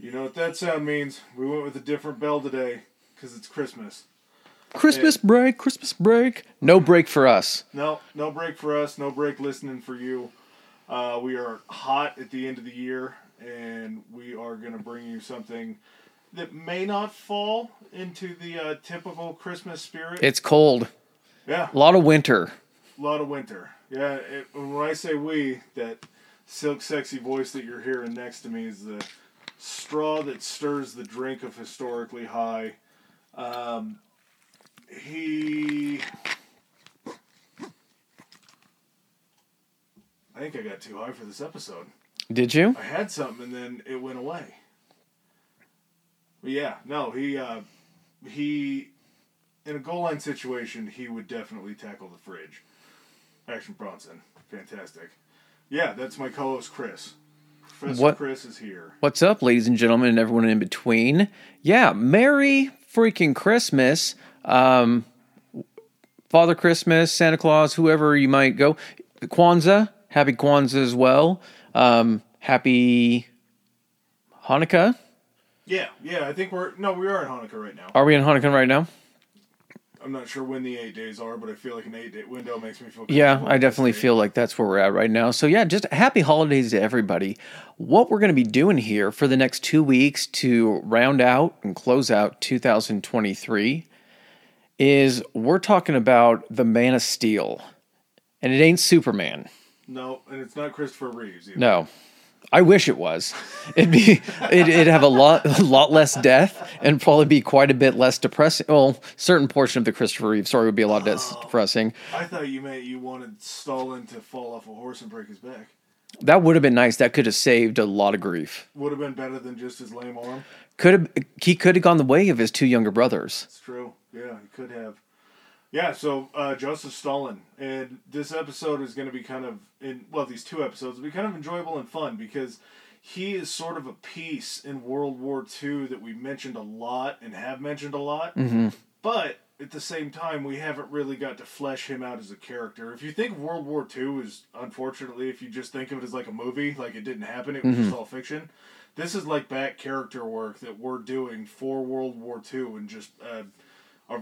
You know what that sound means? We went with a different bell today because it's Christmas. Christmas break, Christmas break. No break for us. No, no break for us. No break listening for you. Uh, we are hot at the end of the year, and we are going to bring you something that may not fall into the uh, typical Christmas spirit. It's cold. yeah, A lot of winter. a lot of winter. Yeah, it, when I say we, that silk sexy voice that you're hearing next to me is the straw that stirs the drink of historically high. Um, he. I think I got too high for this episode. Did you? I had something and then it went away. But yeah, no, he uh, he in a goal line situation he would definitely tackle the fridge. Action Bronson, fantastic. Yeah, that's my co-host Chris. Professor What- Chris is here. What's up, ladies and gentlemen, and everyone in between? Yeah, Merry freaking Christmas. Um, Father Christmas, Santa Claus, whoever you might go. Kwanzaa, happy Kwanzaa as well. Um, happy Hanukkah. Yeah, yeah, I think we're no, we are in Hanukkah right now. Are we in Hanukkah right now? I'm not sure when the eight days are, but I feel like an eight day window makes me feel. Yeah, I definitely feel like that's where we're at right now. So, yeah, just happy holidays to everybody. What we're going to be doing here for the next two weeks to round out and close out 2023 is we're talking about the Man of Steel. And it ain't Superman. no, and it's not Christopher Reeves. Either. No. I wish it was. It'd be it, it'd have a lot a lot less death and probably be quite a bit less depressing. Well, certain portion of the Christopher Reeve story would be a lot less depressing. I thought you meant you wanted Stalin to fall off a horse and break his back. That would have been nice. That could have saved a lot of grief. Would have been better than just his lame arm. Could have he could have gone the way of his two younger brothers. It's true. Yeah, he could have. Yeah, so uh, Joseph Stalin, and this episode is going to be kind of in well, these two episodes will be kind of enjoyable and fun because he is sort of a piece in World War II that we mentioned a lot and have mentioned a lot, but at the same time, we haven't really got to flesh him out as a character. If you think World War II is unfortunately, if you just think of it as like a movie, like it didn't happen, it was just all fiction. This is like back character work that we're doing for World War II and just uh, a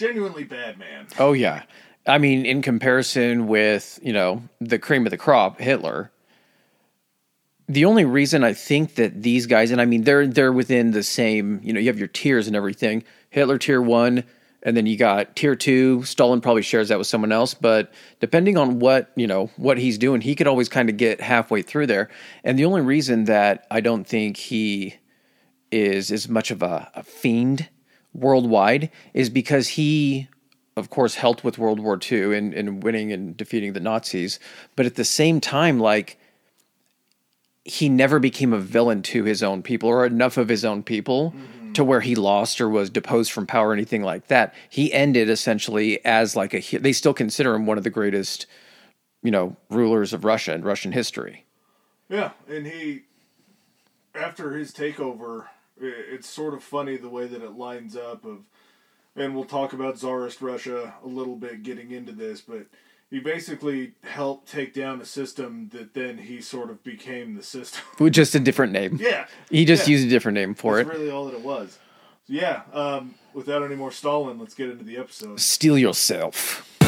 genuinely bad man. Oh yeah. I mean, in comparison with, you know, the cream of the crop, Hitler, the only reason I think that these guys, and I mean, they're they're within the same, you know, you have your tiers and everything. Hitler tier one, and then you got tier two. Stalin probably shares that with someone else, but depending on what you know what he's doing, he could always kind of get halfway through there. And the only reason that I don't think he is as much of a, a fiend worldwide is because he of course helped with World War II and, and winning and defeating the Nazis, but at the same time, like he never became a villain to his own people or enough of his own people mm-hmm. to where he lost or was deposed from power or anything like that. He ended essentially as like a they still consider him one of the greatest, you know, rulers of Russia and Russian history. Yeah, and he, after his takeover, it's sort of funny the way that it lines up. Of, and we'll talk about Tsarist Russia a little bit getting into this, but he basically helped take down a system that then he sort of became the system. With just a different name. yeah, He just yeah. used a different name for That's it. really all that it was. So yeah, um, without any more stalling, let's get into the episode. Steal yourself.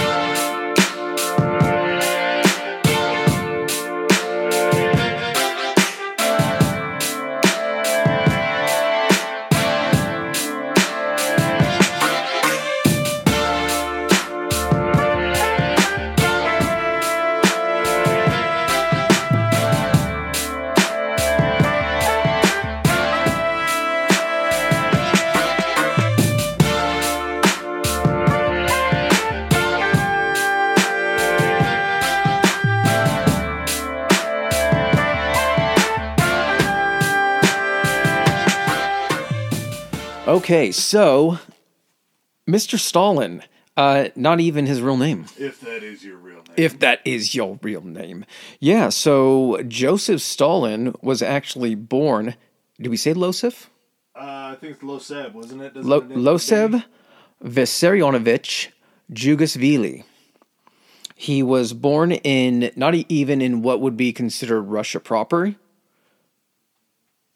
Okay, so Mr. Stalin, uh, not even his real name. If that is your real name. If that is your real name. Yeah, so Joseph Stalin was actually born. Did we say Losef? uh, I think it's Loseb, wasn't it? Lo- Loseb Vissarionovich Jughashvili. He was born in, not even in what would be considered Russia proper.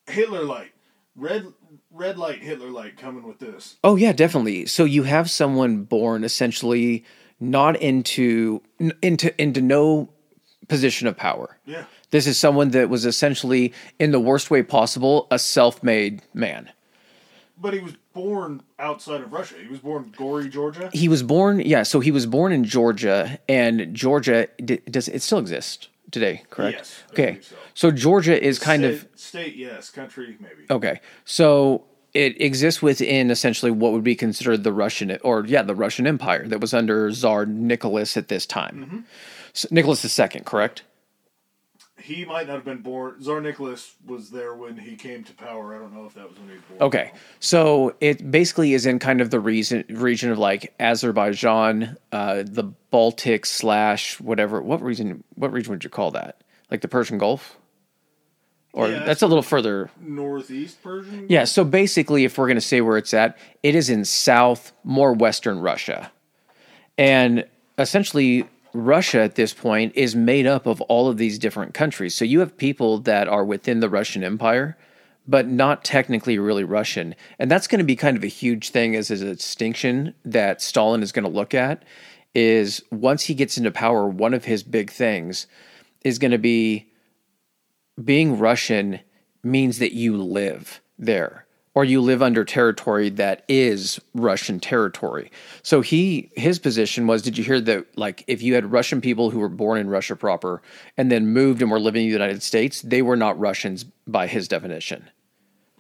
Hitler Light. red red light Hitler light coming with this. Oh yeah, definitely. So you have someone born essentially not into into into no position of power. Yeah. This is someone that was essentially in the worst way possible a self-made man. But he was born outside of Russia. He was born in Gori, Georgia. He was born yeah, so he was born in Georgia and Georgia d- does it still exist today, correct? Yes, Okay. so. So Georgia is kind state, of state, yes. Country, maybe. Okay. So it exists within essentially what would be considered the Russian or yeah, the Russian Empire that was under Tsar Nicholas at this time. Mm-hmm. So Nicholas II, correct? He might not have been born. Tsar Nicholas was there when he came to power. I don't know if that was when he was born. Okay. So it basically is in kind of the reason region of like Azerbaijan, uh, the Baltic slash whatever. What region? What region would you call that? Like the Persian Gulf? Or Yeah, that's a little further Northeast Persian. Yeah, so basically, if we're going to say where it's at, it is in south, more western Russia. And essentially, Russia at this point is made up of all of these different countries. So you have people that are within the Russian Empire, but not technically really Russian. And that's going to be kind of a huge thing as a distinction that Stalin is going to look at is once he gets into power, one of his big things is going to be being Russian means that you live there or you live under territory that is Russian territory. So he his position was did you hear that like if you had Russian people who were born in Russia proper and then moved and were living in the United States, they were not Russians by his definition.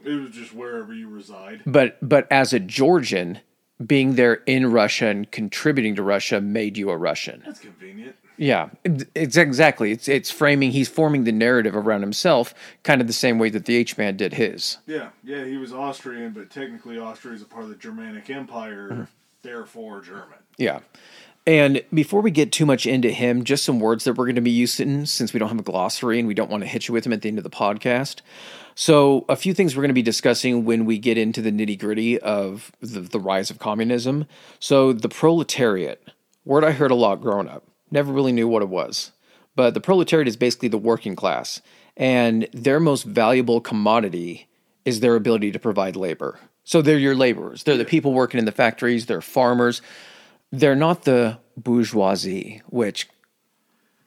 It was just wherever you reside. But but as a Georgian, being there in Russia and contributing to Russia made you a Russian. That's convenient. Yeah, it's exactly. It's it's framing. He's forming the narrative around himself, kind of the same way that the H man did his. Yeah, yeah, he was Austrian, but technically Austria is a part of the Germanic Empire, Mm-hmm. therefore German. Yeah. And before we get too much into him, just some words that we're going to be using since we don't have a glossary and we don't want to hit you with them at the end of the podcast. So, a few things we're going to be discussing when we get into the nitty gritty of the, the rise of communism. So, the proletariat, word I heard a lot growing up, never really knew what it was. But the proletariat is basically the working class, and their most valuable commodity is their ability to provide labor. So, they're your laborers, they're the people working in the factories, they're farmers they're not the bourgeoisie, which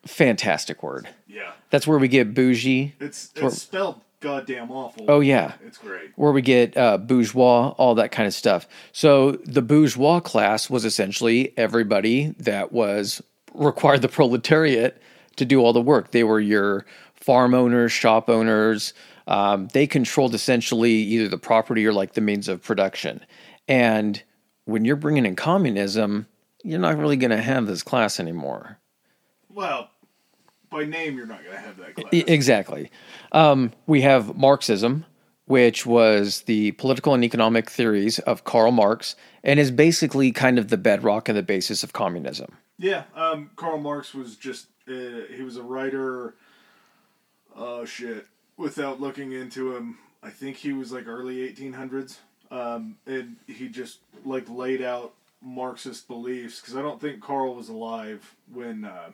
fantastic word. Yeah, That's where we get bougie, it's it's spelled goddamn awful. Oh, yeah. it's great. where we get uh, bourgeois, all that kind of stuff. So the bourgeois class was essentially everybody that was required the proletariat to do all the work. They were your farm owners, shop owners. Um, they controlled essentially either the property or like the means of production. And when you're bringing in communism, you're not really going to have this class anymore. Well, by name, you're not going to have that class. Exactly. Um, we have Marxism, which was the political and economic theories of Karl Marx, and is basically kind of the bedrock and the basis of communism. Yeah, um, Karl Marx was just uh, he was a writer. Oh shit! Without looking into him, I think he was like early 1800s, um, and he just like laid out Marxist beliefs because I don't think Karl was alive when uh,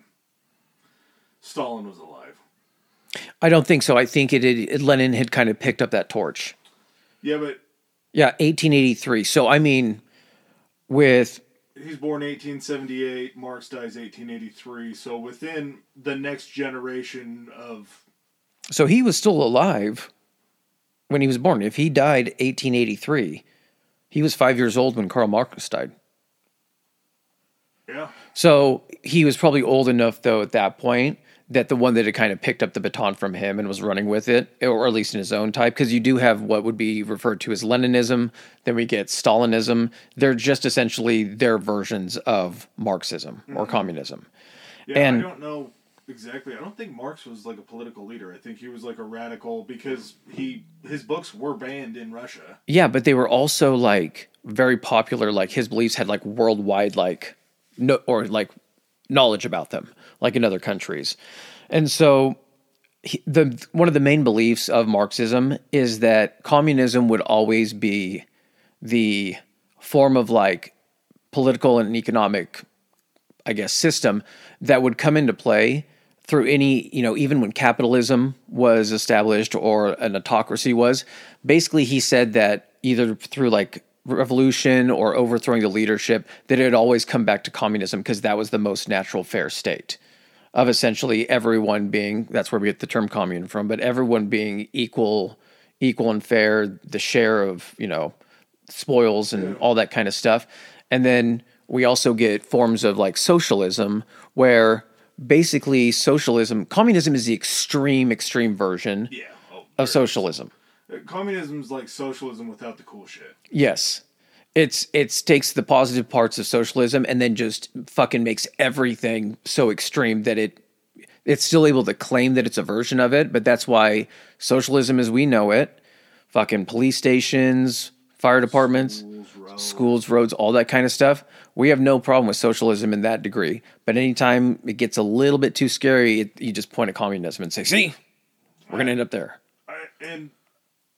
Stalin was alive. I don't think so. I think it, it Lenin had kind of picked up that torch. Yeah, but Yeah, 1883. So I mean, with he's born 1878. Marx dies 1883. So within the next generation of so he was still alive when he was born. If he died 1883, he was five years old when Karl Marx died. yeah, So he was probably old enough, though, at that point, that the one that had kind of picked up the baton from him and was running with it, or at least in his own type, because you do have what would be referred to as Leninism, then we get Stalinism. They're just essentially their versions of Marxism or mm-hmm. communism. Yeah, And- I don't know exactly. I don't think Marx was like a political leader. I think he was like a radical because he his books were banned in Russia. Yeah, but they were also like very popular. Like his beliefs had like worldwide like no or like knowledge about them, like in other countries. And so he, the one of the main beliefs of Marxism is that communism would always be the form of like political and economic I guess system that would come into play through any, you know, even when capitalism was established or an autocracy was, basically he said that either through like revolution or overthrowing the leadership, that it had always come back to communism because that was the most natural, fair state of essentially everyone being that's where we get the term commune from, but everyone being equal, equal and fair, the share of, you know, spoils and yeah. all that kind of stuff. And then we also get forms of like socialism where basically socialism, communism is the extreme, extreme version yeah. oh, of socialism. Uh, communism is like socialism without the cool shit. Yes. It's it's takes the positive parts of socialism and then just fucking makes everything so extreme that it it's still able to claim that it's a version of it, but that's why socialism as we know it, fucking police stations, fire departments, schools roads. schools, roads, all that kind of stuff. We have no problem with socialism in that degree. But anytime it gets a little bit too scary, it, you just point at communism and say, "See, we're going to end up there." I, and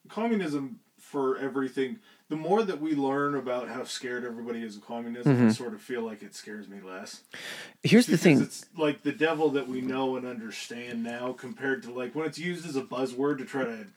communism for everything. The more that we learn about how scared everybody is of communism, mm-hmm. I sort of feel like it scares me less. Here's because the thing: it's like the devil that we know and understand now, compared to like when it's used as a buzzword to try to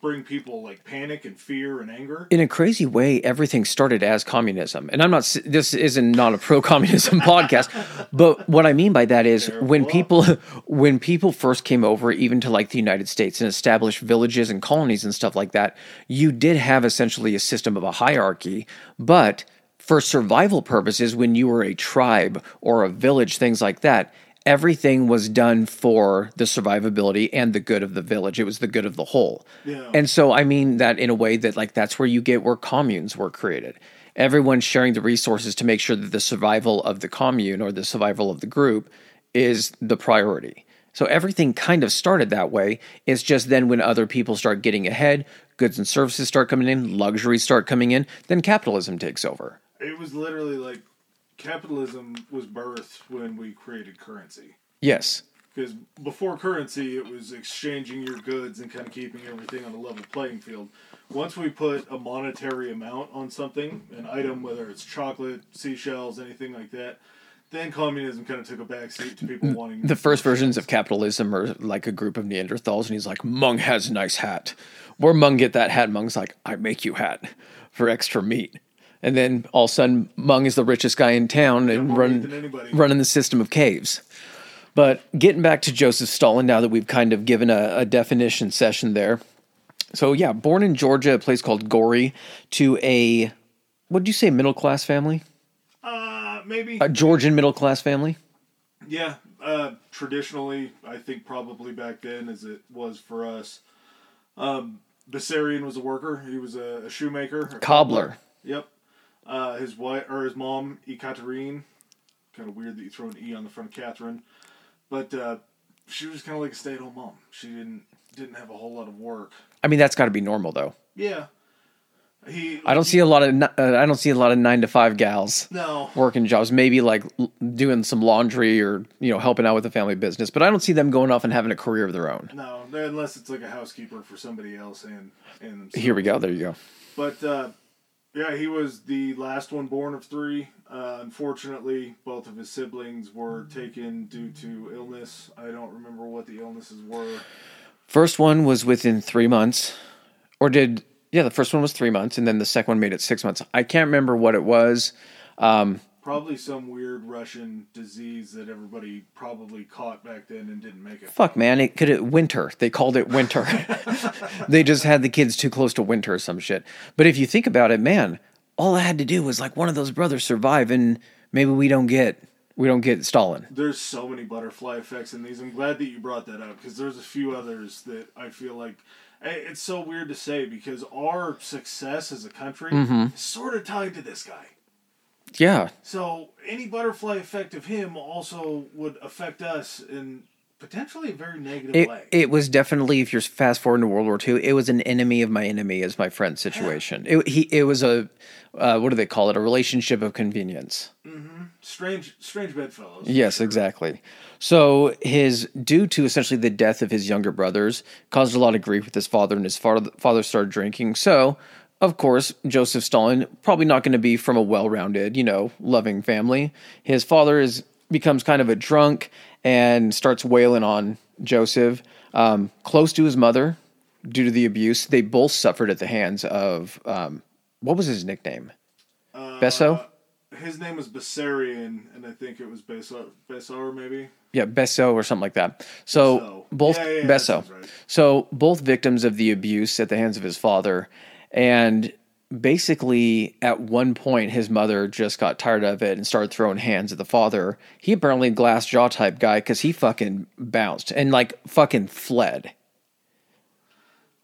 bring people like panic and fear and anger. In a crazy way, everything started as communism. And I'm not this isn't not a pro-communism podcast, but what I mean by that is when people when people first came over even to like the United States and established villages and colonies and stuff like that, you did have essentially a system of a hierarchy, but for survival purposes when you were a tribe or a village things like that, everything was done for the survivability and the good of the village. It was the good of the whole. Yeah. And so I mean that in a way that like that's where you get where communes were created. Everyone's sharing the resources to make sure that the survival of the commune or the survival of the group is the priority. So everything kind of started that way. It's just then when other people start getting ahead, goods and services start coming in, luxuries start coming in, then capitalism takes over. It was literally like capitalism was birthed when we created currency. Yes. Because before currency, it was exchanging your goods and kind of keeping everything on a level playing field. Once we put a monetary amount on something, an item, whether it's chocolate, seashells, anything like that, then communism kind of took a backseat to people wanting. The first versions of capitalism are like a group of Neanderthals, and he's like, Mung has a nice hat. Where Mung get that hat? Mung's like, I make you hat for extra meat and then all of a sudden Mung is the richest guy in town and run, running the system of caves. But getting back to Joseph Stalin, now that we've kind of given a, a definition session there. So yeah, born in Georgia, a place called Gori, to a what did you say, middle class family? Uh, maybe a Georgian middle class family. Yeah, uh, traditionally, I think probably back then, as it was for us. Um, Bessarion was a worker. He was a, a shoemaker, a cobbler. cobbler. Yep. Uh, his wife or his mom, Ekaterine. Kind of weird that you throw an E on the front of Catherine, but uh, she was kind of like a stay-at-home mom. She didn't didn't have a whole lot of work. I mean, that's got to be normal though. Yeah. He, I don't see a lot of uh, I don't see a lot of nine to five gals no working jobs. Maybe like doing some laundry or you know helping out with the family business, but I don't see them going off and having a career of their own. No, unless it's like a housekeeper for somebody else and and here we go. There you go. But uh, yeah, he was the last one born of three. Uh, unfortunately, both of his siblings were taken due to illness. I don't remember what the illnesses were. First one was within three months, or did yeah? The first one was three months, and then the second one made it six months. I can't remember what it was. Um, Probably some weird Russian disease that everybody probably caught back then and didn't make it. Fuck, man, it could have winter. They called it winter. they just had the kids too close to winter or some shit. But if you think about it, man, all I had to do was like one of those brothers survive, and maybe we don't get we don't get Stalin. There's so many butterfly effects in these. I'm glad that you brought that up because there's a few others that I feel like it's so weird to say because our success as a country mm-hmm. is sort of tied to this guy. Yeah. So any butterfly effect of him also would affect us in potentially a very negative it, way. It was definitely, if you're fast forward to World War II, it was an enemy of my enemy as my friend situation. Yeah. It, he, it was a, uh, what do they call it? A relationship of convenience. Mm-hmm. Strange, strange bedfellows. Yes, sure. exactly. So his, due to essentially the death of his younger brothers, caused a lot of grief with his father, and his father, father started drinking. So of course, Joseph Stalin probably not going to be from a well-rounded, you know, loving family. His father is becomes kind of a drunk, and starts wailing on Joseph, um, close to his mother due to the abuse. They both suffered at the hands of um, what was his nickname? Besso. His name was Bessarion, and I think it was Bessar, Bessar maybe. Yeah, Besso or something like that. So Besso. both Yeah, yeah, Besso. right. So both victims of the abuse at the hands of his father, and basically at one point his mother just got tired of it and started throwing hands at the father. He apparently glass jaw type guy because he fucking bounced and like fucking fled.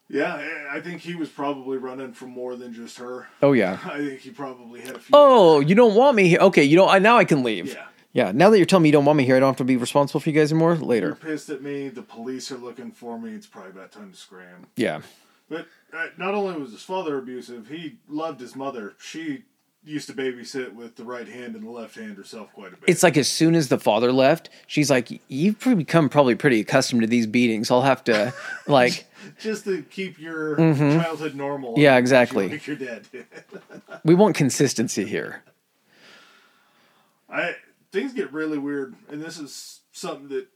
Yeah, I- think he was probably running from more than just her. Oh yeah. I think he probably had a few. Oh, you don't want me here? Okay, you don't. I Now I can leave. Yeah. Yeah. Now that you're telling me you don't want me here, I don't have to be responsible for you guys anymore. You're Later. pissed at me. The police are looking for me. It's probably about time to scram. Yeah. But uh, not only was his father abusive, he loved his mother. She used to babysit with the right hand and the left hand herself quite a bit. it's like as soon as the father left, she's like, "You've become probably pretty accustomed to these beatings. I'll have to, like, just to keep your childhood normal. Mm-hmm. Yeah, exactly. Like your dad we want consistency here." I things get really weird, and this is something that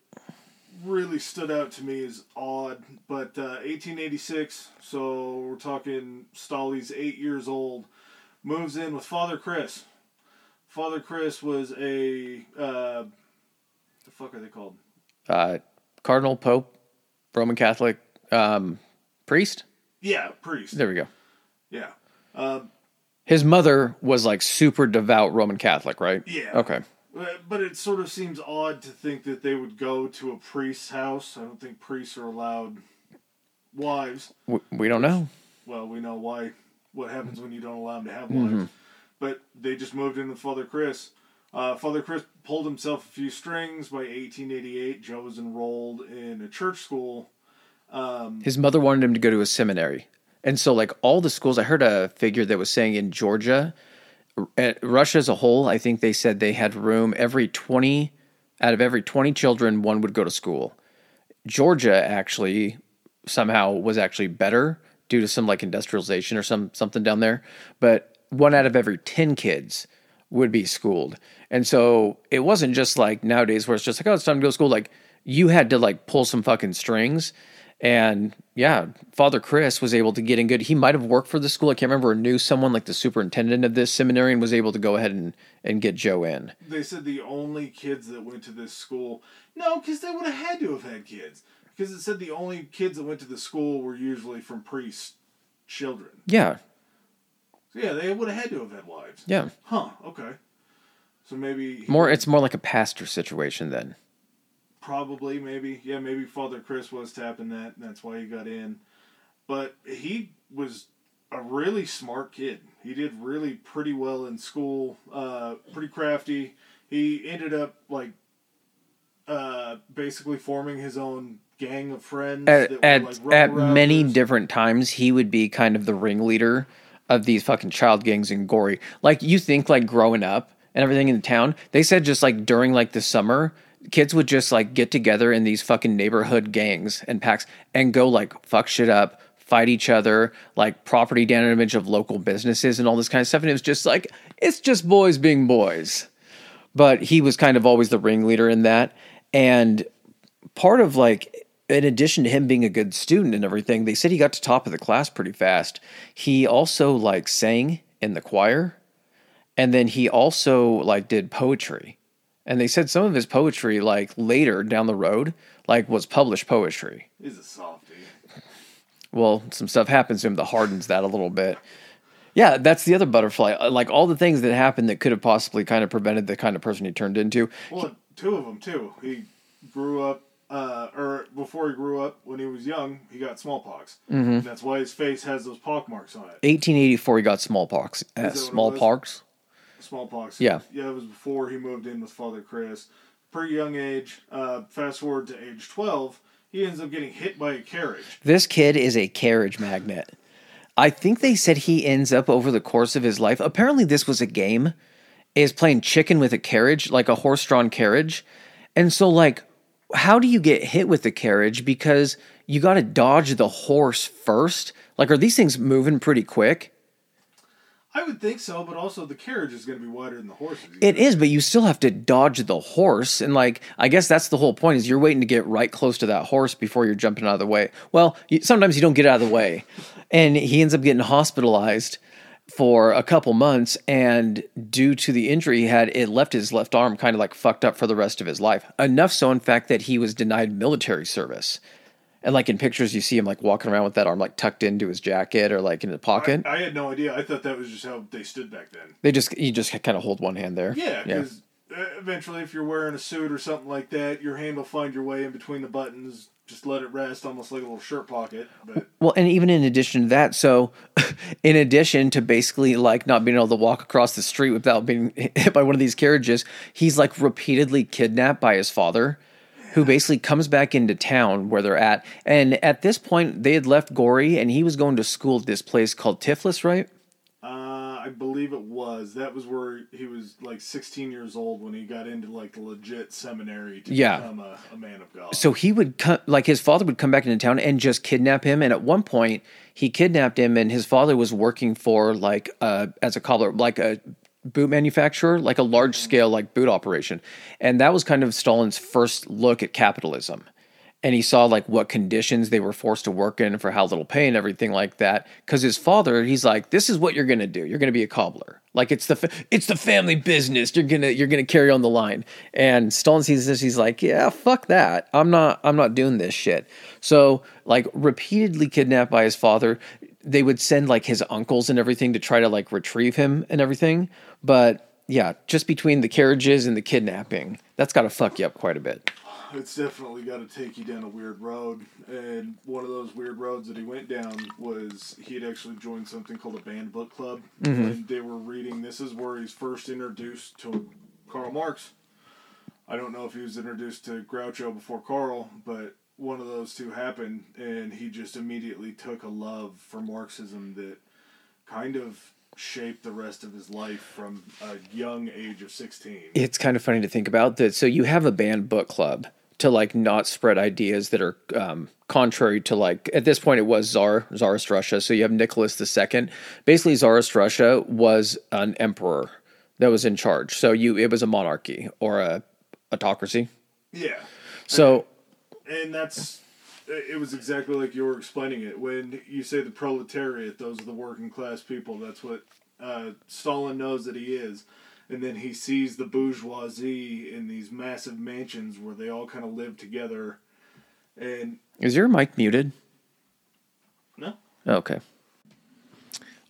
really stood out to me as odd. But uh, 1886, so we're talking Stolly's eight years old, moves in with Father Chris. Father Chris was a uh, the fuck are they called? Uh, Cardinal, Pope, Roman Catholic, um, priest. Yeah, priest. There we go. Yeah, um, His mother was like super devout Roman Catholic, right? Yeah. Okay. But- But it sort of seems odd to think that they would go to a priest's house. I don't think priests are allowed wives. We, we don't know. Well, we know why. What happens when you don't allow them to have Mm-hmm. wives? But they just moved in with Father Chris. Uh, Father Chris pulled himself a few strings. By 1888, Joe was enrolled in a church school. His mother wanted him to go to a seminary. And so, like, all the schools, I heard a figure that was saying in Georgia, Uh, Russia as a whole, I think they said they had room every 20, out of every 20 children, one would go to school. Georgia actually somehow was actually better due to some like industrialization or some something down there. But one out of every 10 kids would be schooled. And so it wasn't just like nowadays where it's just like, oh, it's time to go to school. Like you had to like pull some fucking strings. And yeah, Father Chris was able to get in good. He might have worked for the school. I can't remember or knew someone like the superintendent of this seminary and was able to go ahead and, and get Joe in. They said the only kids that went to this school. No, because they would have had to have had kids. Because it said the only kids that went to the school were usually from priest children. Yeah. So yeah, they would have had to have had wives. Yeah. Huh. Okay. So maybe More, it's more like a pastor situation then. Probably maybe yeah maybe Father Chris was tapping that. And that's why he got in. But he was a really smart kid. He did really pretty well in school. Uh, pretty crafty. He ended up like uh, basically forming his own gang of friends at that at, were, like, at many different times he would be kind of the ringleader of these fucking child gangs in Gori like you think like growing up and everything in the town they said just like during like the summer kids would just like get together in these fucking neighborhood gangs and packs and go like fuck shit up fight each other like property damage of local businesses and all this kind of stuff. And it was just like it's just boys being boys. But he was kind of always the ringleader in that. And part of like in addition to him being a good student and everything they said he got to top of the class pretty fast. He also like sang in the choir. And then he also like did poetry and they said some of his poetry like later down the road like was published poetry He's a softie. well some stuff happens to him that hardens that a little bit yeah that's the other butterfly Uh, like all the things that happened that could have possibly kind of prevented the kind of person he turned into Well, two of them too. He grew up, uh, or before he grew up, when he was young, he got smallpox. Mm-hmm. That's why his face has those pock marks on it. 1884 he got smallpox uh, what it was? smallpox Smallpox. Yeah. Yeah, it was before he moved in with Father Chris. Pretty young age. Uh, fast forward to age twelve, he ends up getting hit by a carriage. This kid is a carriage magnet. I think they said he ends up over the course of his life. Apparently, this was a game, is playing chicken with a carriage, like a horse drawn carriage. And so, like, how do you get hit with the carriage? Because you got to dodge the horse first. Like, are these things moving pretty quick? I would think so, but also the carriage is going to be wider than the horses. It is, but you still have to dodge the horse, and like I guess that's the whole point is you're waiting to get right close to that horse before you're jumping out of the way. Well, you, sometimes you don't get out of the way, and he ends up getting hospitalized for a couple months, and due to the injury he had, it left his left arm kind of like fucked up for the rest of his life. Enough so, in fact, that he was denied military service. And like in pictures, you see him like walking around with that arm like tucked into his jacket or like in the pocket. I, I had no idea. I thought that was just how they stood back then. they just you just kind of hold one hand there. Yeah, because uh, eventually, if you're wearing a suit or something like that, your hand will find your way in between the buttons. Just let it rest, almost like a little shirt pocket. But Well, and even in addition to that, so in addition to basically like not being able to walk across the street without being hit by one of these carriages, he's like repeatedly kidnapped by his father, who basically comes back into town where they're at. And at this point, they had left Gori, and he was going to school at this place called Tiflis, right? uh, I believe it was that was where he was like 16 years old when he got into like the legit seminary to Yeah. become a, a man of God. So he would come, like his father would come back into town and just kidnap him. And at one point, he kidnapped him, and his father was working for like uh as a cobbler, like a boot manufacturer, like a large mm-hmm. scale like boot operation. And that was kind of Stalin's first look at capitalism. And he saw like what conditions they were forced to work in for how little pay and everything like that. Because his father, he's like, "This is what you're gonna do. You're gonna be a cobbler. Like it's the fa- it's the family business. You're gonna you're gonna carry on the line." And Stalin sees this. He's like, "Yeah, fuck that. I'm not I'm not doing this shit." So like repeatedly kidnapped by his father, they would send like his uncles and everything to try to like retrieve him and everything. But yeah, just between the carriages and the kidnapping, that's got to fuck you up quite a bit. it's definitely got to take you down a weird road. And one of those weird roads that he went down was he had actually joined something called a banned book club. Mm-hmm. And they were reading, this is where he's first introduced to Karl Marx. I don't know if he was introduced to Groucho before Karl, but one of those two happened. And he just immediately took a love for Marxism that kind of shaped the rest of his life from a young age of 16. It's kind of funny to think about that. So you have a banned book club to like not spread ideas that are um, contrary to like at this point it was Tsar Tsarist Russia. So you have Nicholas II. Basically, Tsarist Russia was an emperor that was in charge. So you it was a monarchy or a autocracy. Yeah. So And that's it was exactly like you were explaining it. When you say the proletariat, those are the working class people. That's what uh, Stalin knows that he is. And then he sees the bourgeoisie in these massive mansions where they all kind of live together. And is your mic muted? no, Okay.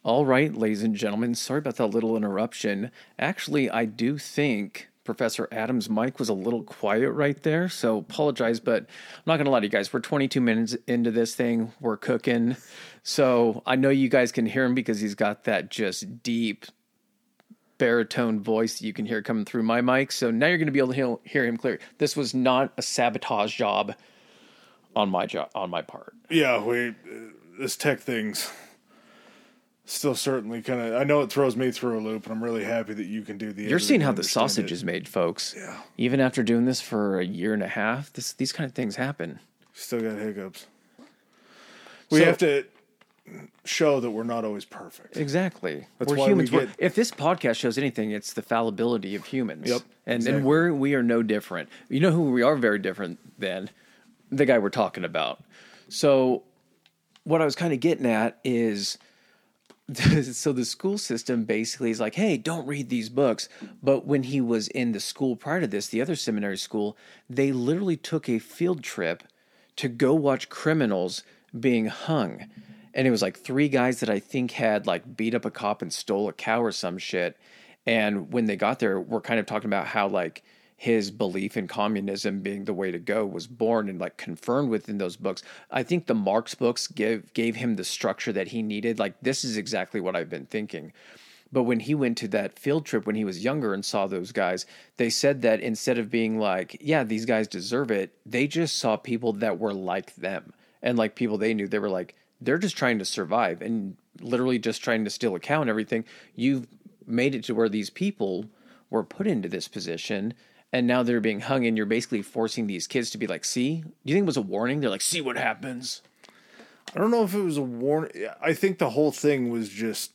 All right, ladies and gentlemen, sorry about that little interruption. Actually, I do think Professor Adams' mic was a little quiet right there, so apologize, but I'm not going to lie to you guys. We're 22 minutes into this thing, we're cooking. So I know you guys can hear him because he's got that just deep baritone voice that you can hear coming through my mic. So now you're going to be able to hear- hear him clear. This was not a sabotage job on my job on my part. yeah, we uh, this tech thing's still certainly kind of. I know it throws me through a loop, and I'm really happy that you can do the. You're seeing how the sausage it. is made, folks. Yeah. Even after doing this for a year and a half, this these kind of things happen. Still got hiccups. We So- have to show that we're not always perfect. Exactly. That's we're why we humans. We're- get- if this podcast shows anything, it's the fallibility of humans. Yep, And exactly. and we're we are no different. You know who we are very different than the guy we're talking about. So what I was kind of getting at is so the school system basically is like, hey, don't read these books. But when he was in the school prior to this, the other seminary school, they literally took a field trip to go watch criminals being hung. And it was like three guys that I think had like beat up a cop and stole a cow or some shit. And when they got there, we're kind of talking about how like his belief in communism being the way to go was born and like confirmed within those books. I think the Marx books gave gave him the structure that he needed. Like this is exactly what I've been thinking. But when he went to that field trip when he was younger and saw those guys, they said that instead of being like, yeah, these guys deserve it, they just saw people that were like them. And like people they knew, they were like, they're just trying to survive and literally just trying to steal a cow and everything. You've made it to where these people were put into this position and now they're being hung and you're basically forcing these kids to be like, see? Do you think it was a warning? They're like, see what happens. I don't know if it was a warning. I think the whole thing was just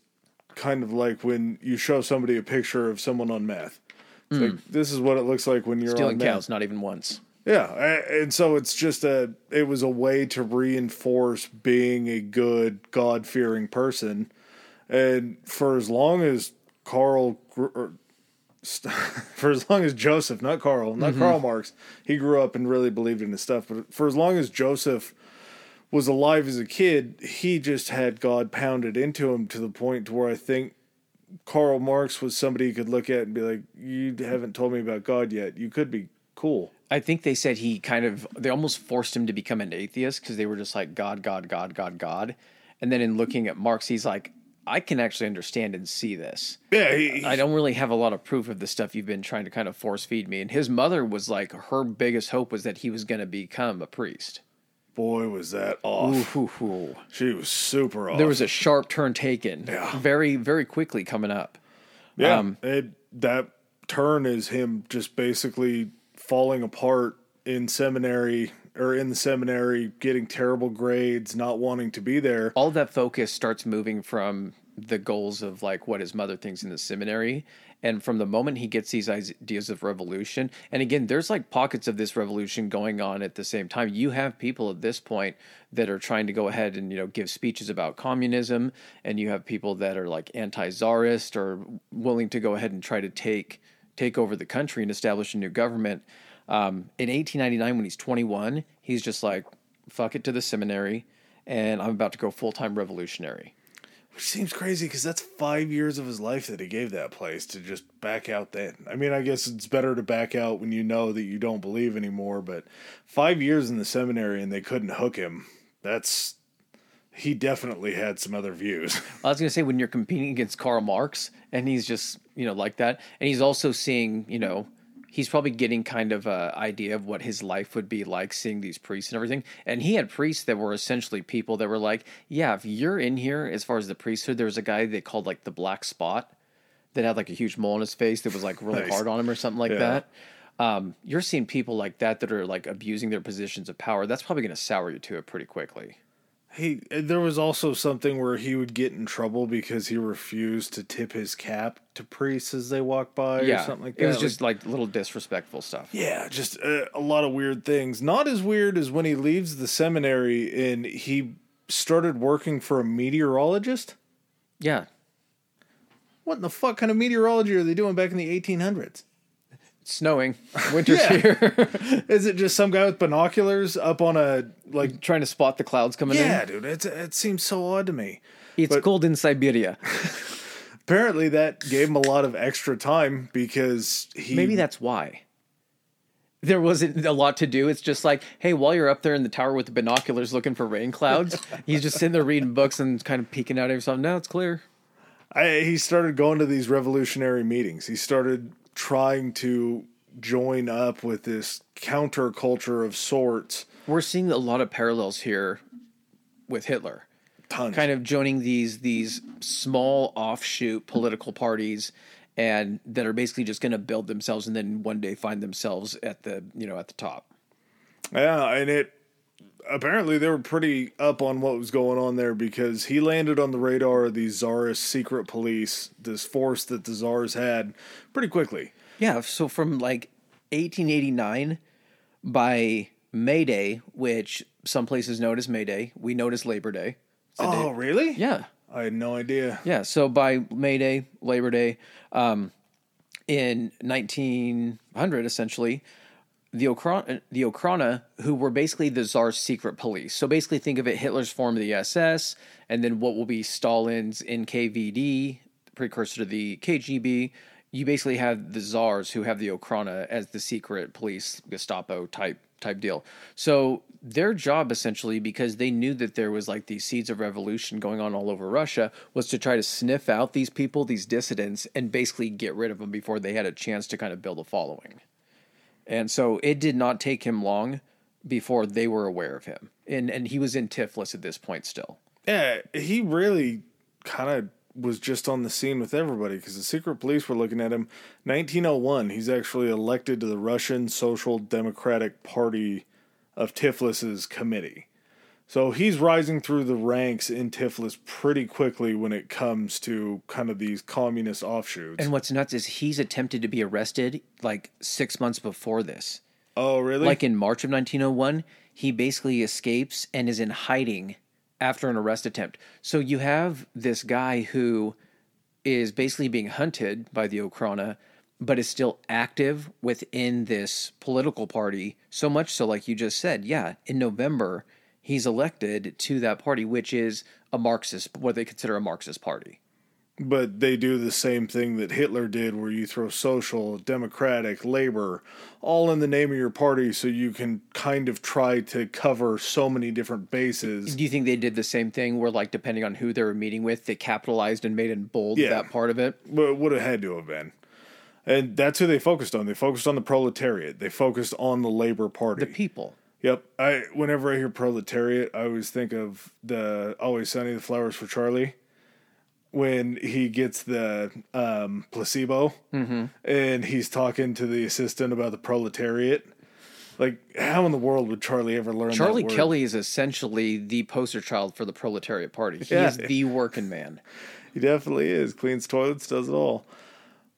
kind of like when you show somebody a picture of someone on meth. It's like mm. this is what it looks like when you're. Stealing on meth. cows, not even once. Yeah, and so it's just a it was a way to reinforce being a good God fearing person, and for as long as Carl, st- for as long as Joseph, not Carl, not mm-hmm. Karl Marx, he grew up and really believed in his stuff. But for as long as Joseph was alive as a kid, he just had God pounded into him to the point to where I think Karl Marx was somebody you could look at and be like, "You haven't told me about God yet. You could be cool." I think they said he kind of they almost forced him to become an atheist because they were just like God, God, God, God, God, and then in looking at Marx, he's like, I can actually understand and see this. Yeah, he, I don't really have a lot of proof of the stuff you've been trying to kind of force feed me. And his mother was like, her biggest hope was that he was going to become a priest. boy was that off. Ooh, ooh, ooh. She was super off. There was a sharp turn taken, Yeah. very, very quickly coming up. yeah, um, it, that turn is him just basically falling apart in seminary or in the seminary, getting terrible grades, not wanting to be there. all that focus starts moving from the goals of like what his mother thinks in the seminary. And from the moment he gets these ideas of revolution and again there's like pockets of this revolution going on at the same time. You have people at this point that are trying to go ahead and you know give speeches about communism and you have people that are like anti-czarist or willing to go ahead and try to take take over the country and establish a new government um, in 1899 when he's 21 he's just like fuck it to the seminary and i'm about to go full-time revolutionary Which seems crazy because that's five years of his life that he gave that place to just back out then. I mean, I guess it's better to back out when you know that you don't believe anymore, but five years in the seminary and they couldn't hook him. That's. He definitely had some other views. I was going to say when you're competing against Karl Marx and he's just, you know, like that. And he's also seeing, you know, he's probably getting kind of a idea of what his life would be like seeing these priests and everything. And he had priests that were essentially people that were like, yeah, if you're in here as far as the priesthood, there was a guy they called like the black spot that had like a huge mole on his face that was like really Nice. hard on him or something like Yeah. that. Um, you're seeing people like that that are like abusing their positions of power. That's probably going to sour you to it pretty quickly. He there was also something where he would get in trouble because he refused to tip his cap to priests as they walk by or something like that. it was Like, just like little disrespectful stuff. yeah, just uh, a lot of weird things. Not as weird as when he leaves the seminary and he started working for a meteorologist. Yeah, What in the fuck kind of meteorology are they doing back in the 1800s? It's snowing. Winter's Yeah. here. Is it just some guy with binoculars up on a like? Trying to spot the clouds coming Yeah, in. Yeah, dude, it's, it seems so odd to me. It's but- cold in Siberia. Apparently, that gave him a lot of extra time because he Maybe that's why. There wasn't a lot to do. It's just like, hey, while you're up there in the tower with the binoculars looking for rain clouds, he's just sitting there reading books and kind of peeking out every something. Now it's clear. I, he started going to these revolutionary meetings. He started trying to join up with this counterculture of sorts. We're seeing a lot of parallels here with Hitler. Tons. kind of joining these these small offshoot political parties and that are basically just going to build themselves and then one day find themselves at the you know at the top Yeah, and it apparently they were pretty up on what was going on there because he landed on the radar of these czarist secret police, this force that the czars had, pretty quickly. yeah so from like 1889 by may day which some places know it as may day we know it as labor day Oh, day- really? yeah I had no idea. Yeah, so by May Day, Labor Day, um, in 1900, essentially, the Okra- the Okhrana, who were basically the Tsar's secret police. So basically, think of it Hitler's form of the SS, and then what will be Stalin's NKVD, precursor to the KGB. You basically have the Tsars who have the Okhrana as the secret police, Gestapo type type deal. So their job essentially, because they knew that there was like these seeds of revolution going on all over Russia, was to try to sniff out these people, these dissidents, and basically get rid of them before they had a chance to kind of build a following. And so it did not take him long before they were aware of him. And and he was in Tiflis at this point still. Yeah, he really kind of was just on the scene with everybody because the secret police were looking at him. 1901, he's actually elected to the Russian Social Democratic Party of Tiflis's committee. So he's rising through the ranks in Tiflis pretty quickly when it comes to kind of these communist offshoots. And what's nuts is he's attempted to be arrested like six months before this. oh, really? Like in March of 1901, he basically escapes and is in hiding after an arrest attempt. So you have this guy who is basically being hunted by the Okhrana, but is still active within this political party. So much so, like you just said, yeah, in November, he's elected to that party, which is a Marxist, what they consider a Marxist party. but they do the same thing that Hitler did, where you throw social, democratic, labor, all in the name of your party, so you can kind of try to cover so many different bases. Do you think they did the same thing where, like, depending on who they were meeting with, they capitalized and made in bold Yeah. that part of it? But it would have had to have been. And that's who they focused on. They focused on the proletariat. They focused on the labor party. The people. Yep. I whenever I hear proletariat, I always think of the Always Sunny the Flowers for Charlie. When he gets the um, placebo and he's talking to the assistant about the proletariat. Like, how in the world would Charlie ever learn Charlie that word? Kelly is essentially the poster child for the proletariat party. He Yeah. is the working man. He definitely is. Cleans toilets, does it all.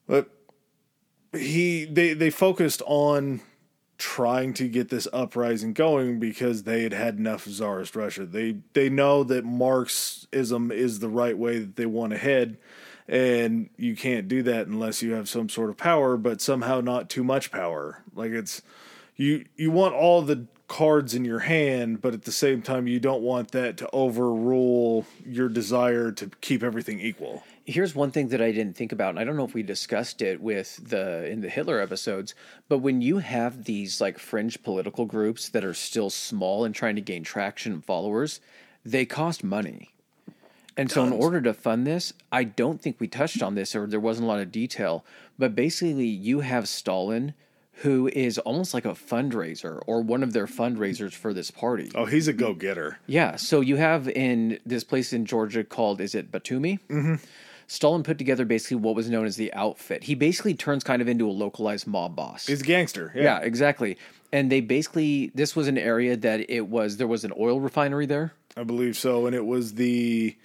But he they they focused on trying to get this uprising going because they had had enough of Tsarist Russia. They they know that Marxism is the right way that they want to head, and you can't do that unless you have some sort of power, but somehow not too much power. Like it's you you want all the cards in your hand, but at the same time you don't want that to overrule your desire to keep everything equal. Here's one thing that I didn't think about, and I don't know if we discussed it with the in the Hitler episodes, but when you have these like fringe political groups that are still small and trying to gain traction and followers, they cost money. And so, in order to fund this, I don't think we touched on this or there wasn't a lot of detail, but basically, you have Stalin, who is almost like a fundraiser or one of their fundraisers for this party. Oh, he's a go getter. Yeah. So you have in this place in Georgia called, is it Batumi? Mm-hmm. Stalin put together basically what was known as the outfit. He basically turns kind of into a localized mob boss. He's a gangster. Yeah. yeah, exactly. And they basically, this was an area that it was, there was an oil refinery there. I believe so. And it was the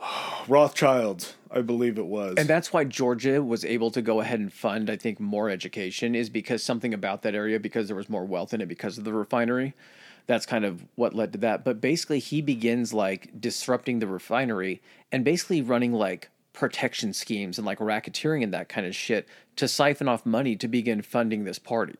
Rothschilds, I believe it was. And that's why Georgia was able to go ahead and fund, I think, more education is because something about that area, because there was more wealth in it because of the refinery. That's kind of what led to that. But basically, he begins like disrupting the refinery and basically running like protection schemes and like racketeering and that kind of shit to siphon off money to begin funding this party.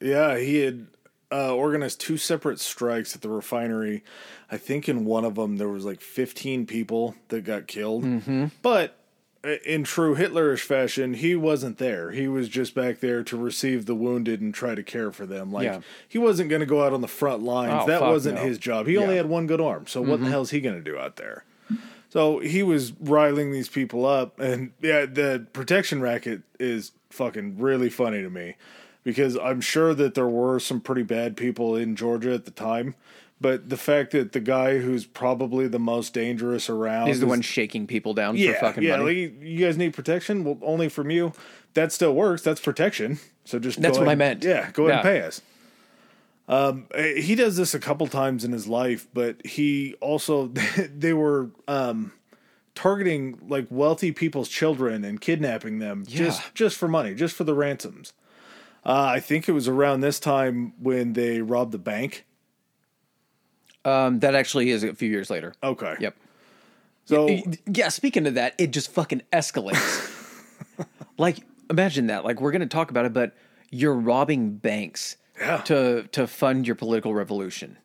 yeah, he had uh, organized two separate strikes at the refinery. I think in one of them there was like 15 people that got killed. Mm-hmm. But uh, in true Hitlerish fashion, he wasn't there. He was just back there to receive the wounded and try to care for them. Like Yeah. he wasn't going to go out on the front lines. Oh, that wasn't no. his job. He only Yeah. Mm-hmm. had one good arm. So what the hell is he going to do out there? So he was riling these people up, and yeah, the protection racket is fucking really funny to me because I'm sure that there were some pretty bad people in Georgia at the time, but the fact that the guy who's probably the most dangerous around He's the is- one shaking people down yeah, for fucking yeah, money. like, you guys need protection. Well, only from you. That still works. That's protection. So just That's go what I meant. Yeah, go ahead Yeah. and pay us. Um, eh, he does this a couple times in his life, but he also they were um targeting like wealthy people's children and kidnapping them just just for money, just for the ransoms. Uh, I think it was around this time when they robbed the bank. Um, that actually is a few years later. Okay. Yep. So Yeah, speaking of that, it just fucking escalates. like, imagine that. Like, we're going to talk about it, but you're robbing banks Yeah. to to fund your political revolution.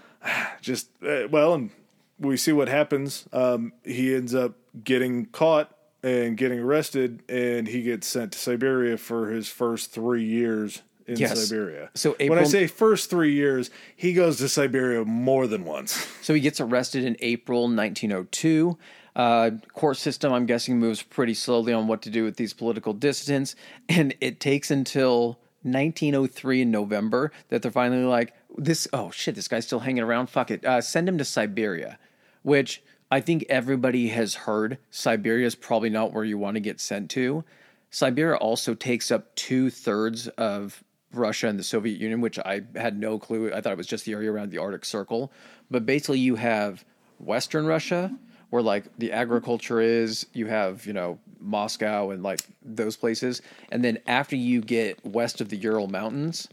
just uh, well, and we see what happens. Um, he ends up getting caught and getting arrested, and he gets sent to Siberia for his first three years in Yes. Siberia. So when I say first three years, he goes to Siberia more than once. So he gets arrested in April 1902. Uh, court system, I'm guessing, moves pretty slowly on what to do with these political dissidents, and it takes until 1903 in November that they're finally like, "This, oh shit, this guy's still hanging around. Fuck it, uh, send him to Siberia," which I think everybody has heard. Siberia is probably not where you want to get sent to. Siberia also takes up two thirds of Russia and the Soviet Union, which I had no clue. I thought it was just the area around the Arctic Circle. But basically, you have Western Russia, where like the agriculture is. You have you know Moscow and like those places, and then after you get west of the Ural Mountains,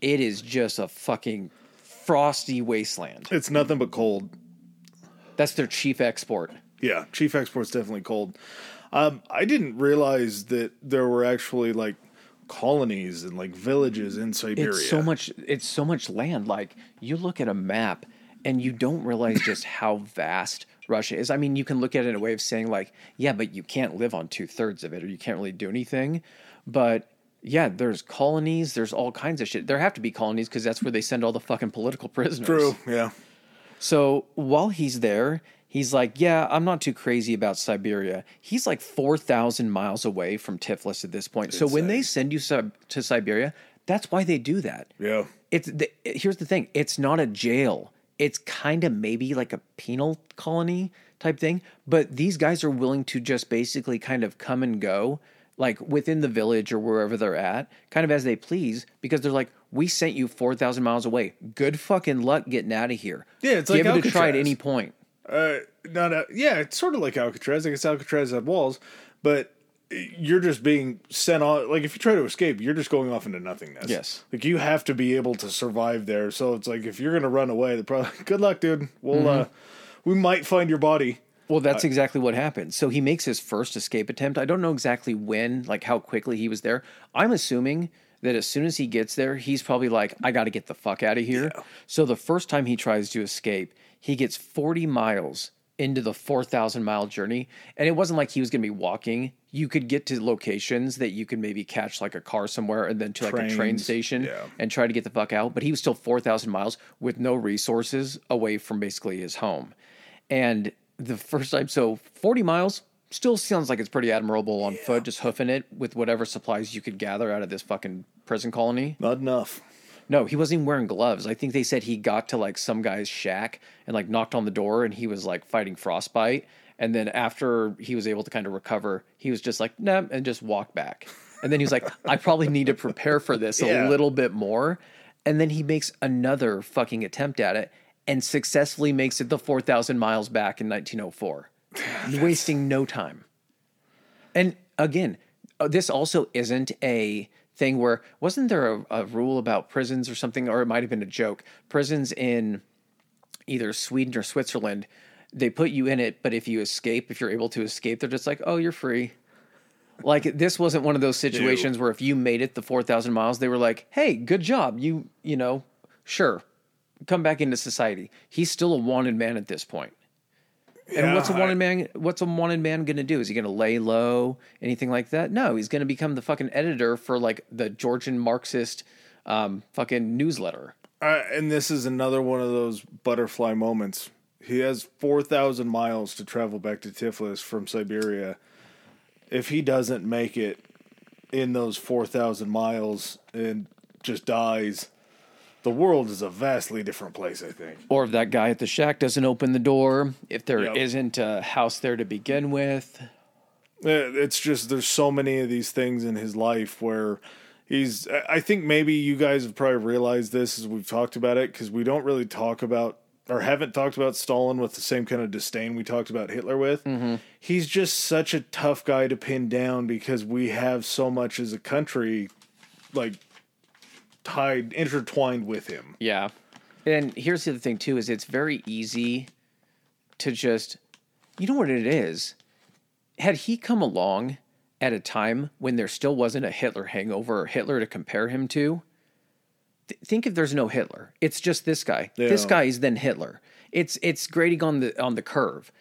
it is just a fucking frosty wasteland. It's nothing but cold. That's their chief export. Yeah, chief export's definitely cold. Um, I didn't realize that there were actually like colonies and like villages in Siberia. It's so much. It's so much land. Like you look at a map and you don't realize just how vast Russia is. I mean, you can look at it in a way of saying like, yeah, but you can't live on two thirds of it, or you can't really do anything. But yeah, there's colonies. There's all kinds of shit. There have to be colonies because that's where they send all the fucking political prisoners. True. Yeah. So while he's there, he's like, Yeah, I'm not too crazy about Siberia. He's like 4,000 miles away from Tiflis at this point. So when they send you to Siberia, that's why they do that. Yeah. It's the, Here's the thing it's not a jail, it's kind of maybe like a penal colony type thing. But these guys are willing to just basically kind of come and go. Like within the village or wherever they're at, kind of as they please, because they're like, we sent you 4,000 miles away. Good fucking luck getting out of here. Yeah, it's Give like it a try at any point. Uh, not a, yeah, it's sort of like Alcatraz. I guess Alcatraz had walls, but you're just being sent on. Like if you try to escape, you're just going off into nothingness. Yes. Like you have to be able to survive there. So it's like if you're gonna run away, they're probably good luck, dude. We'll Mm-hmm. uh, we might find your body. Well, that's uh, exactly what happened. So he makes his first escape attempt. I don't know exactly when, like how quickly he was there. I'm assuming that as soon as he gets there, he's probably like, I got to get the fuck out of here. So the first time he tries to escape, he gets 40 miles into the 4,000 mile journey. And it wasn't like he was going to be walking. You could get to locations that you could maybe catch like a car somewhere and then to like a train station yeah. and try to get the fuck out. But he was still 4,000 miles with no resources away from basically his home. And the first time, so 40 miles still sounds like it's pretty admirable on foot, just hoofing it with whatever supplies you could gather out of this fucking prison colony. Not enough. No, he wasn't even wearing gloves. I think they said he got to like some guy's shack and like knocked on the door and he was like fighting frostbite. And then after he was able to kind of recover, he was just like, nah, and just walked back. And then he was like, I probably need to prepare for this Yeah. a little bit more. And then he makes another fucking attempt at it and successfully makes it the 4,000 miles back in 1904, wasting no time. And again, uh, this also isn't a thing where wasn't there a, a rule about prisons or something, or it might have been a joke. Prisons in either Sweden or Switzerland, they put you in it, but if you escape, if you're able to escape, they're just like, oh, you're free. Like this wasn't one of those situations where if you made it the four thousand miles, they were like, "Hey, good job. You, you know, sure, come back into society." He's still a wanted man at this point. And Yeah, what's a wanted man? What's a wanted man going to do? Is he going to lay low? Anything like that? No, he's going to become the fucking editor for like the Georgian Marxist um, fucking newsletter. Uh, and this is another one of those butterfly moments. He has 4,000 miles to travel back to Tiflis from Siberia. If he doesn't make it in those 4,000 miles and just dies, the world is a vastly different place, I think. Or if that guy at the shack doesn't open the door, if there Yep. not a house there to begin with. Uh, It's just there's so many of these things in his life where he's. I- I think maybe you guys have probably realized this as we've talked about it because we don't really talk about or haven't talked about Stalin with the same kind of disdain we talked about Hitler with. He's just such a tough guy to pin down because we have so much as a country, like tied intertwined with him. Yeah. And here's the other thing too is it's very easy to just you know what it is? Had he come along at a time when there still wasn't a Hitler hangover or Hitler to compare him to, th- think if there's no Hitler. It's just this guy. This guy is then Hitler. It's it's grading on the on the curve.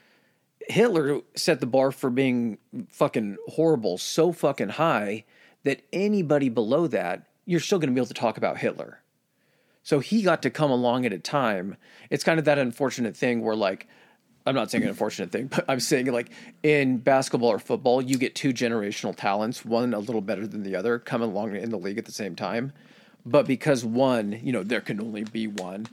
Hitler set the bar for being fucking horrible so fucking high that anybody below that, you're still going to be able to talk about Hitler. So he got to come along at a time. It's kind of that unfortunate thing where, like, I'm not saying an unfortunate thing, but I'm saying, like, in basketball or football, you get two generational talents, one a little better than the other, coming along in the league at the same time. But because one, you know, there can only be one,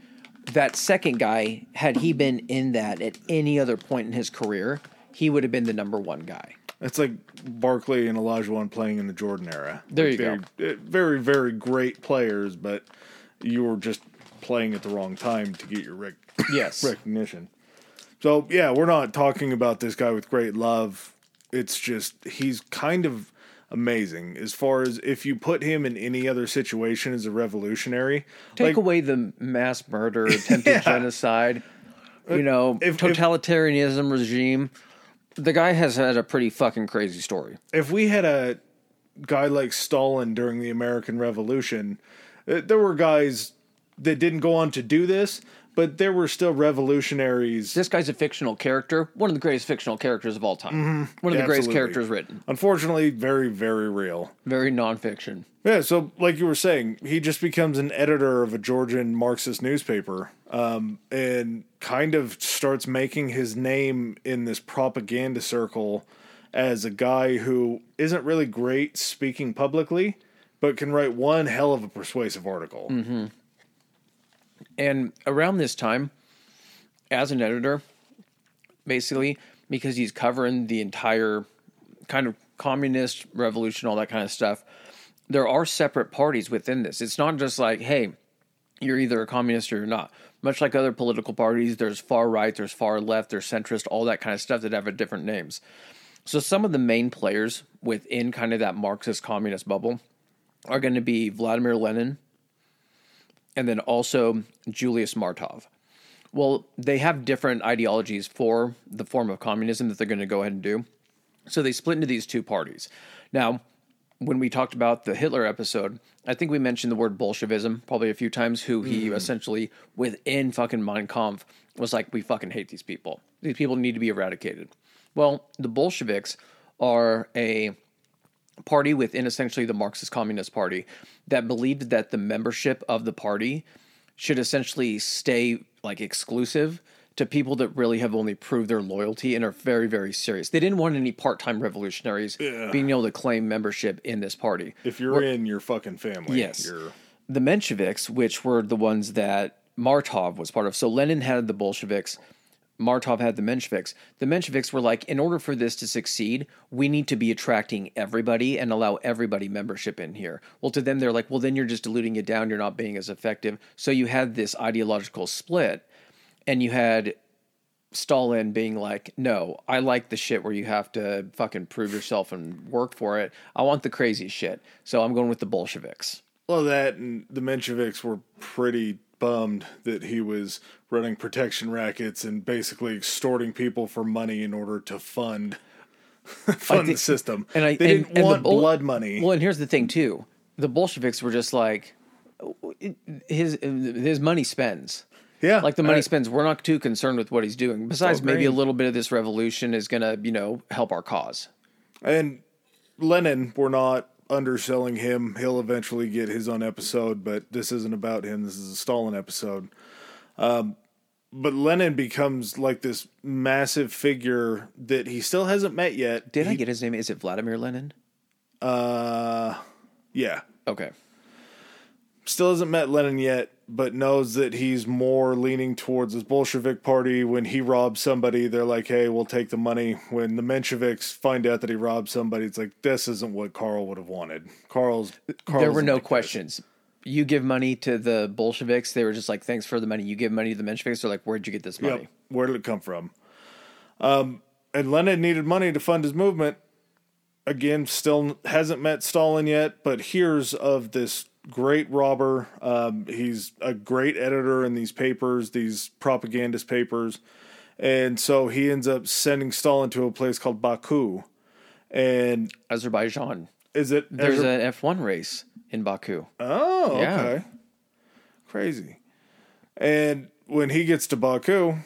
that second guy, had he been in that at any other point in his career, he would have been the number one guy. It's like Barkley and Olajuwon playing in the Jordan era. There you very, go. Eh, very, very great players, but you were just playing at the wrong time to get your rec- yes recognition. So yeah, we're not talking about this guy with great love. It's just he's kind of amazing as far as if you put him in any other situation as a revolutionary. Take like, away the mass murder, attempted yeah. genocide, you uh, know, if, totalitarianism if, regime. The guy has had a pretty fucking crazy story. If we had a guy like Stalin during the American Revolution, uh, there were guys that didn't go on to do this, but there were still revolutionaries. This guy's a fictional character, one of the greatest fictional characters of all time. Mm-hmm. One of the Absolutely. greatest characters written. Unfortunately, very, very real. Very nonfiction. Yeah, so like you were saying, he just becomes an editor of a Georgian Marxist newspaper um, and kind of starts making his name in this propaganda circle as a guy who isn't really great speaking publicly, but can write one hell of a persuasive article. Mm-hmm. And around this time, as an editor, basically, because he's covering the entire kind of communist revolution, all that kind of stuff, there are separate parties within this. It's not just like, hey, you're either a communist or you're not. Much like other political parties, there's far right, there's far left, there's centrist, all that kind of stuff that have different names. So some of the main players within kind of that Marxist communist bubble are going to be Vladimir Lenin, and then also Julius Martov. Well, they have different ideologies for the form of communism that they're going to go ahead and do. So they split into these two parties. Now, when we talked about the Hitler episode, I think we mentioned the word Bolshevism probably a few times, who he mm. essentially within fucking Mein Kampf was like, we fucking hate these people. These people need to be eradicated. Well, the Bolsheviks are a party within essentially the Marxist Communist Party that believed that the membership of the party should essentially stay like exclusive to people that really have only proved their loyalty and are very, very serious. They didn't want any part time revolutionaries being able to claim membership in this party. If you're We're, in your fucking family, yes. You're... The Mensheviks, which were the ones that Martov was part of. So Lenin had the Bolsheviks, Martov had the Mensheviks. The Mensheviks were like, in order for this to succeed, we need to be attracting everybody and allow everybody membership in here. Well, to them, they're like, well, then you're just diluting it down. You're not being as effective. So you had this ideological split, and you had Stalin being like, no, I like the shit where you have to fucking prove yourself and work for it. I want the crazy shit. So I'm going with the Bolsheviks. Well, that and the Mensheviks were pretty bummed that he was running protection rackets and basically extorting people for money in order to fund fund think, the system. And I, they and, didn't and want the blood money. Well, and here's the thing too: the Bolsheviks were just like his his money spends. Yeah, like the money I, spends. We're not too concerned with what he's doing. Besides, oh, maybe a little bit of this revolution is gonna, you know, help our cause. And Lenin, we're not underselling him. He'll eventually get his own episode, but this isn't about him. This is a Stalin episode. Um, but Lenin becomes like this massive figure that he still hasn't met yet. Did he, I get his name? Is it Vladimir Lenin? Uh, yeah. Okay. Still hasn't met Lenin yet, but knows that he's more leaning towards his Bolshevik party. When he robs somebody, they're like, hey, we'll take the money. When the Mensheviks find out that he robbed somebody, it's like, this isn't what Carl would have wanted. Carl's. Carl's there were no questions. This. You give money to the Bolsheviks, they were just like, thanks for the money. You give money to the Mensheviks, they're like, where'd you get this money? Yep. Where did it come from? Um, and Lenin needed money to fund his movement. Again, still hasn't met Stalin yet, but hears of this great robber. Um, he's a great editor in these papers, these propagandist papers. And so he ends up sending Stalin to a place called Baku. And Azerbaijan. Is it? There's Azer- an F1 race in Baku. Oh, yeah. okay. Crazy. And when he gets to Baku,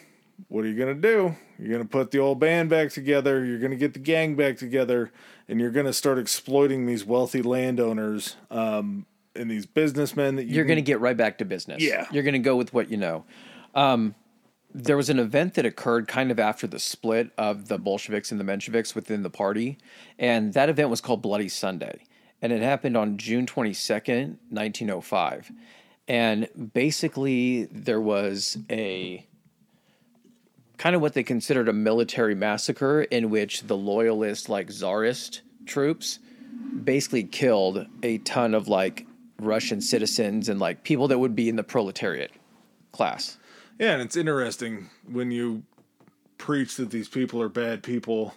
what are you going to do? You're going to put the old band back together. You're going to get the gang back together, and you're going to start exploiting these wealthy landowners um, and these businessmen that you are going to get right back to business. Yeah, you're going to go with what you know. Um, there was an event that occurred kind of after the split of the Bolsheviks and the Mensheviks within the party, and that event was called Bloody Sunday, and it happened on June twenty second, nineteen oh five, and basically there was a kind of what they considered a military massacre in which the loyalist, like czarist troops, basically killed a ton of like Russian citizens and like people that would be in the proletariat class. Yeah, and it's interesting when you preach that these people are bad people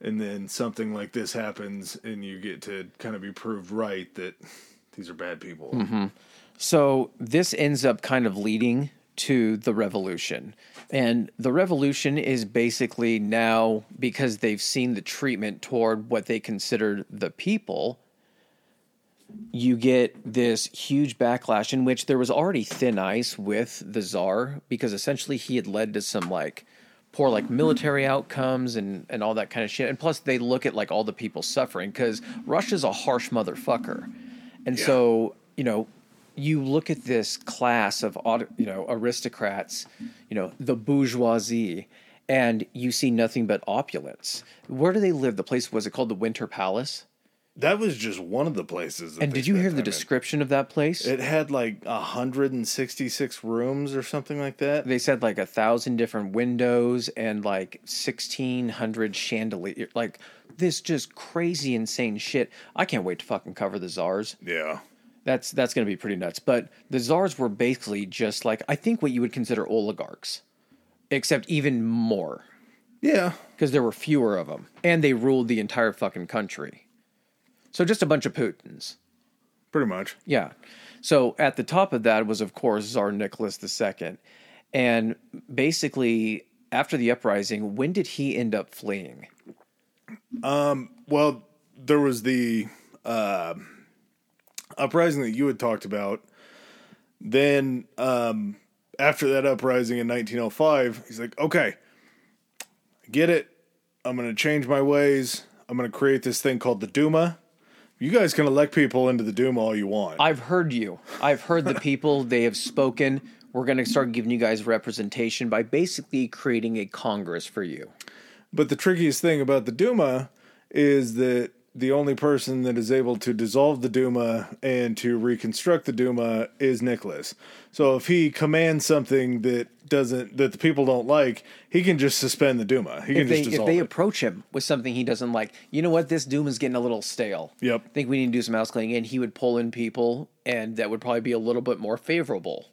and then something like this happens and you get to kind of be proved right that these are bad people. Mm-hmm. So this ends up kind of leading to the revolution. And the revolution is basically now because they've seen the treatment toward what they considered the people, you get this huge backlash in which there was already thin ice with the czar because essentially he had led to some like poor like military outcomes and and all that kind of shit. And plus they look at like all the people suffering because russia's a harsh motherfucker. And so you know you look at this class of you know aristocrats you know the bourgeoisie and you see nothing but opulence. Where do they live? The place was it called the winter palace That was just one of the places. that and did you hear the in. description of that place? It had like 166 rooms or something like that. they said like a thousand different windows and like 1600 chandelier like this just crazy insane shit i can't wait to fucking cover the czars Yeah. that's that's gonna be pretty nuts but the czars were basically just like i think what you would consider oligarchs except even more Yeah. because there were fewer of them and they ruled the entire fucking country so just a bunch of putins Pretty much. Yeah. So at the top of that was, of course, Tsar Nicholas II. And basically, after the uprising, when did he end up fleeing? Well, there was the uh, uprising that you had talked about. Then, um, after that uprising in 1905, he's like, okay, get it. I'm going to change my ways. I'm going to create this thing called the Duma. You guys can elect people into the Duma all you want. I've heard you. I've heard the people. They have spoken. We're going to start giving you guys representation by basically creating a Congress for you. But the trickiest thing about the Duma is that the only person that is able to dissolve the Duma and to reconstruct the Duma is Nicholas. So if he commands something that doesn't that the people don't like, he can just suspend the Duma. He can they, just dissolve if they it. approach him with something he doesn't like, you know what? This Doom is getting a little stale. Yep. I think we need to do some house cleaning. And he would pull in people, and that would probably be a little bit more favorable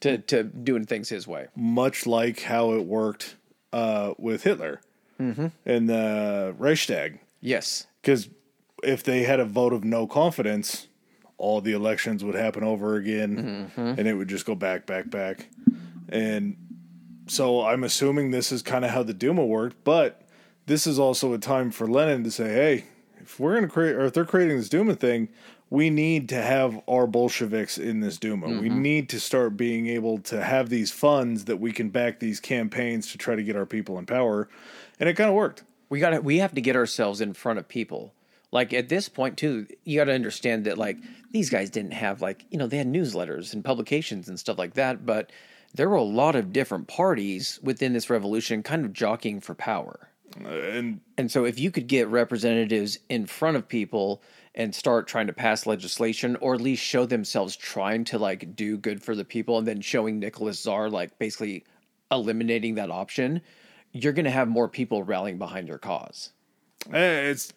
to, to doing things his way. Much like how it worked uh, with Hitler and the Reichstag. Yes. Because if they had a vote of no confidence, all the elections would happen over again, mm-hmm. and it would just go back, back, back. And so I'm assuming this is kind of how the Duma worked, but this is also a time for Lenin to say, hey, if we're going to create, or if they're creating this Duma thing, we need to have our Bolsheviks in this Duma. We mm-hmm. need to start being able to have these funds that we can back these campaigns to try to get our people in power. And it kind of worked. we got to we have to get ourselves in front of people like at this point too you got to understand that like these guys didn't have like you know they had newsletters and publications and stuff like that but there were a lot of different parties within this revolution kind of jockeying for power. And and so if you could get representatives in front of people and start trying to pass legislation or at least show themselves trying to like do good for the people and then showing Nicholas Czar like basically eliminating that option you're going to have more people rallying behind your cause. Eh, It's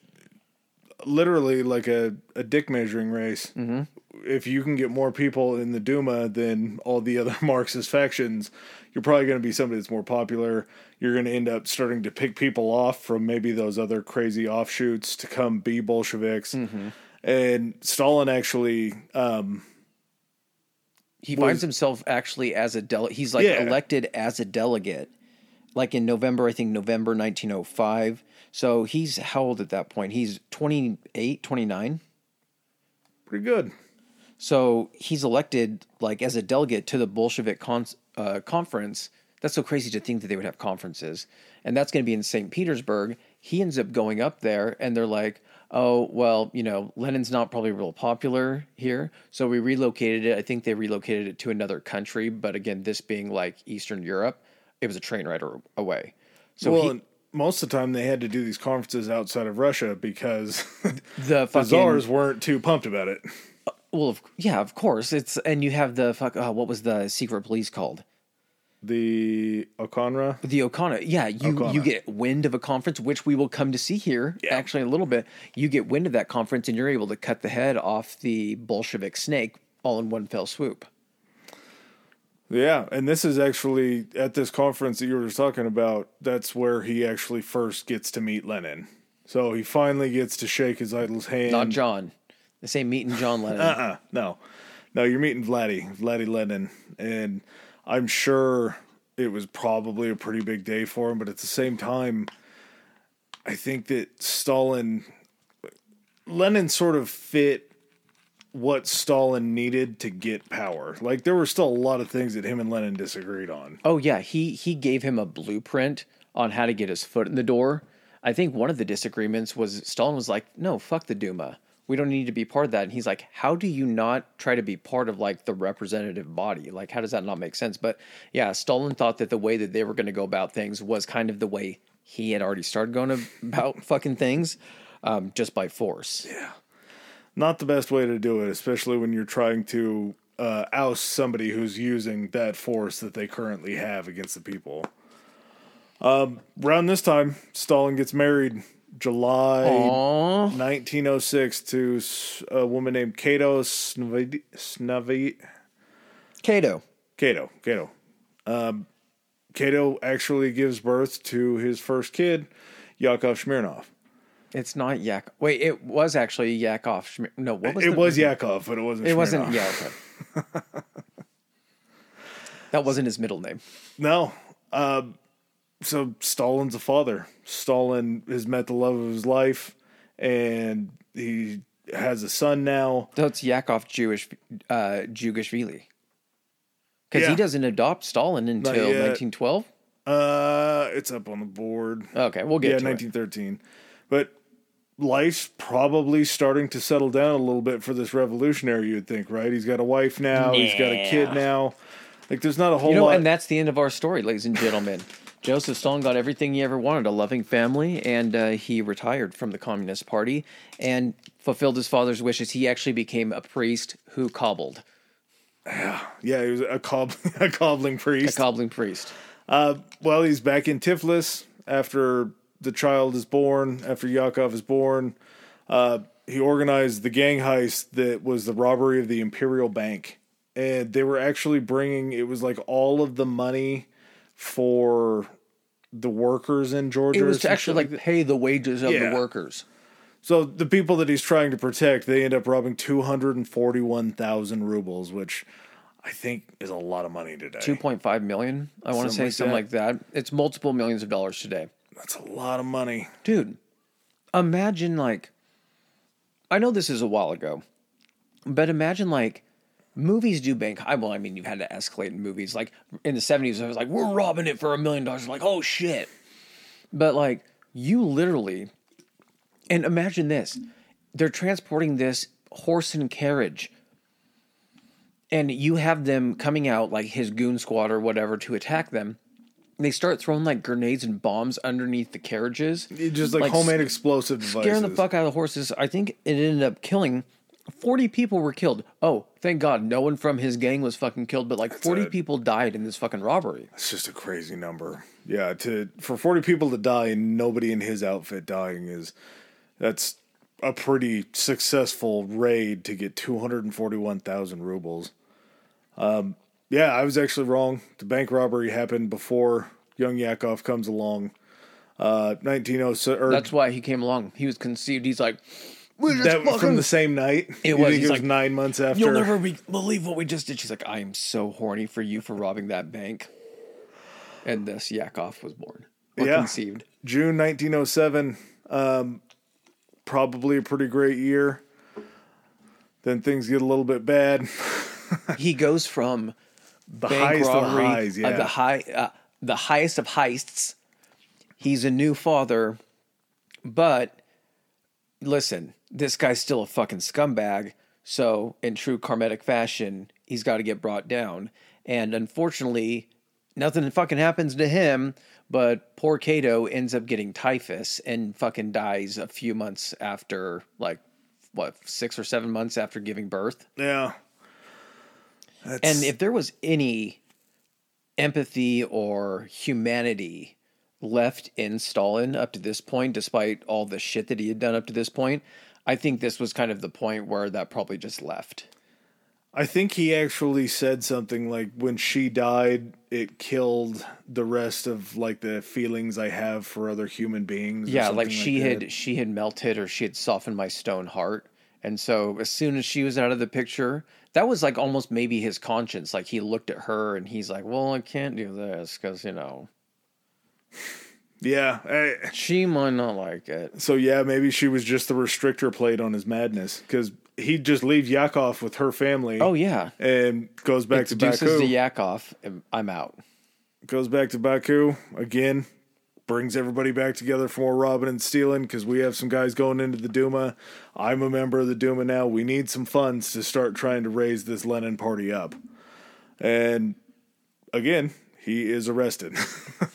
literally like a, a dick measuring race. Mm-hmm. If you can get more people in the Duma than all the other Marxist factions, you're probably going to be somebody that's more popular. You're going to end up starting to pick people off from maybe those other crazy offshoots to come be Bolsheviks. Mm-hmm. And Stalin actually, um, he Was- finds himself actually as a delegate. He's like Yeah. elected as a delegate, like in November, I think November 1905. So he's how old at that point? He's 28, 29. pretty good. So he's elected like as a delegate to the Bolshevik con- uh, conference. That's so crazy to think that they would have conferences, and that's going to be in St. Petersburg. He ends up going up there, and they're like, "Oh, well, you know, Lenin's not probably real popular here, so we relocated it. I think they relocated it to another country, but again, this being like Eastern Europe, it was a train ride away. So well, he, most of the time they had to do these conferences outside of Russia because the the fucking czars weren't too pumped about it. well, of, yeah, of course, it's and you have the fuck. Uh, what was the secret police called? the Okhrana. The Okhrana, yeah, you Okhrana. you get wind of a conference, which we will come to see here Yeah. actually in a little bit. You get wind of that conference, and you're able to cut the head off the Bolshevik snake all in one fell swoop. Yeah, and this is actually at this conference that you were talking about. That's where he actually first gets to meet Lenin. So he finally gets to shake his idol's hand. Not John. The same meeting John Lennon. Uh-uh, no, no, you're meeting Vladdy, Vladdy Lenin, and I'm sure it was probably a pretty big day for him. But at the same time, I think that Stalin, Lenin, sort of fit what Stalin needed to get power. Like there were still a lot of things that him and Lenin disagreed on. Oh yeah, he he gave him a blueprint on how to get his foot in the door. I think one of the disagreements was Stalin was like, "No, fuck the Duma. We don't need to be part of that." And he's like, "How do you not try to be part of like the representative body? Like how does that not make sense?" But yeah, Stalin thought that the way that they were going to go about things was kind of the way he had already started going about fucking things, um, just by force. Not the best way to do it, especially when you're trying to uh, oust somebody who's using that force that they currently have against the people. Um, around this time, Stalin gets married, July Aww. 1906, to a woman named Kato Snavi. Snavi Cato. Kato. Kato. Um, Kato actually gives birth to his first kid, Yakov Smirnov. It's not Yak. Wait, it was actually Yakov. No, what was It the- was Yakov, but it wasn't. It wasn't. Yeah, okay. that wasn't his middle name. No. Um, so Stalin's a father. Stalin has met the love of his life, and he has a son now. So it's Yakov Jewish uh, Jughashvili. Because Yeah. he doesn't adopt Stalin until 1912. Uh, it's up on the board. Okay, we'll get yeah, to it. 1913. But life's probably starting to settle down a little bit for this revolutionary. You'd think, right? He's got a wife now. He's got a kid now. Like, there's not a whole You know, lot. and that's the end of our story, ladies and gentlemen. Joseph Stalin got everything he ever wanted a loving family, and uh, he retired from the Communist Party and fulfilled his father's wishes. He actually became a priest who cobbled, yeah, yeah he was a, cob- a cobbling priest. a cobbling priest. Uh, well, he's back in Tiflis after the child is born, after Yakov is born. Uh, he organized the gang heist that was the robbery of the Imperial Bank. And they were actually bringing, it was like all of the money for the workers in Georgia. It was to actually like pay the wages of Yeah. the workers. So the people that he's trying to protect, they end up robbing 241,000 rubles, which I think is a lot of money today. 2.5 million, I want to say Something like something like that. It's multiple millions of dollars today. That's a lot of money. dude imagine like i know this is a while ago but imagine like movies do bank I, well i mean you've had to escalate in movies. Like in the 70s it was like we're robbing it for a million dollars. Like oh shit. But like you literally and imagine this. They're transporting this horse and carriage. And you have them coming out like his goon squad or whatever to attack them they start throwing like grenades and bombs underneath the carriages It just like, Like, homemade explosive devices. scaring the fuck out of the horses. I think it ended up killing 40 people were killed. Oh, thank God, no one from his gang was fucking killed, but like 40 it. people died in this fucking robbery. It's just a crazy number. Yeah, to for 40 people to die and nobody in his outfit dying is that's a pretty successful raid to get 241,000 rubles. Um yeah, I was actually wrong. The bank robbery happened before young Yakov comes along. Uh 1907 or That's why he came along. He was conceived. He's like, that fucking, from the same night. It was. it was like, 9 months after. You'll never be, believe what we just did. She's like, I am so horny for you for robbing that bank. And this Yakov was born or Yeah. conceived. June 1907, um, probably a pretty great year. Then things get a little bit bad. He goes from The bank highest of robbery, highs, uh, the high, uh, the highest of heists. He's a new father, but listen, this guy's still a fucking scumbag. So, in true karmatic fashion, he's got to get brought down. And unfortunately, nothing fucking happens to him. But poor Kato ends up getting typhus and fucking dies a few months after, like, what, six or seven months after giving birth. yeah. That's, And if there was any empathy or humanity left in Stalin up to this point, despite all the shit that he had done up to this point. I think this was kind of the point where that probably just left. I think he actually said something like when she died, it killed the rest of like the feelings I have for other human beings. Yeah, like she had she had melted or she had softened my stone heart. And so as soon as she was out of the picture, that was like almost maybe his conscience. Like he looked at her and he's like, "Well, I can't do this because you know Yeah. I- she might not like it." so yeah, maybe she was just the restrictor plate on his madness because he'd just leave Yakov with her family. Oh yeah, and goes back to introduces Baku. to Yakov. and I'm out. goes back to Baku again. Brings everybody back together for more robbing and stealing because we have some guys going into the Duma. I'm a member of the Duma now. We need some funds to start trying to raise this Lenin party up. And again, he is arrested.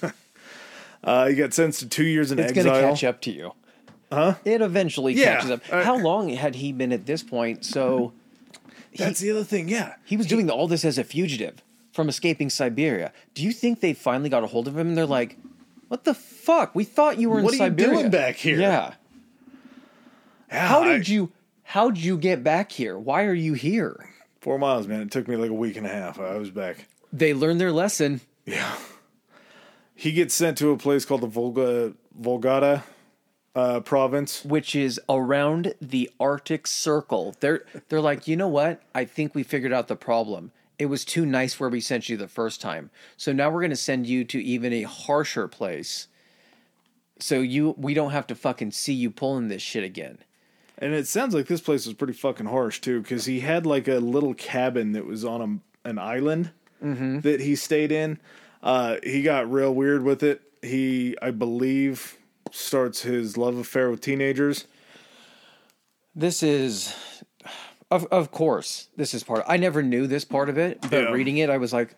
uh, he got sentenced to two years in It's exile. going to catch up to you. Huh? It eventually Yeah, catches up. uh, How long had he been at this point? So That's the other thing. Yeah, he was doing all this as a fugitive from escaping Siberia. Do you think they finally got a hold of him and they're like, "What the fuck? We thought you were What in are you doing back here?" Yeah. Yeah, How I- did you? How'd you get back here? Why are you here? Four miles, man. It took me like a week and a half. I was back. They learned their lesson. Yeah. He gets sent to a place called the Volga Volgata uh, province. which is around the Arctic Circle. They're they're like, you know what? I think we figured out the problem. It was too nice where we sent you the first time. So now we're gonna send you to even a harsher place. So you we don't have to fucking see you pulling this shit again. And it sounds like this place was pretty fucking harsh too, because he had like a little cabin that was on a, an island that he stayed in. Uh, he got real weird with it. He, I believe, starts his love affair with teenagers. This is of of course, this is part I never knew this part of it, but Yeah. reading it I was like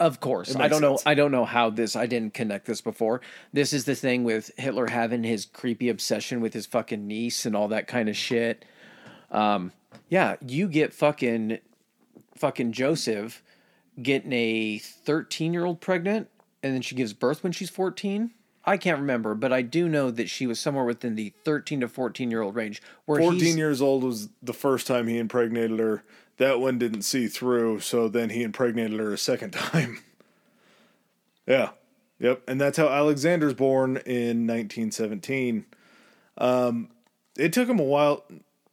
of course. I don't know. I don't know how this I didn't connect this before. This is the thing with Hitler having his creepy obsession with his fucking niece and all that kind of shit. Um yeah, you get fucking fucking Joseph getting a 13-year-old pregnant and then she gives birth when she's 14. I can't remember, but I do know that she was somewhere within the 13 to 14 year old range. Where 14 years old was the first time he impregnated her. That one didn't see through, so then he impregnated her a second time. yeah. Yep. And that's how Alexander's born in 1917. Um, it took him a while.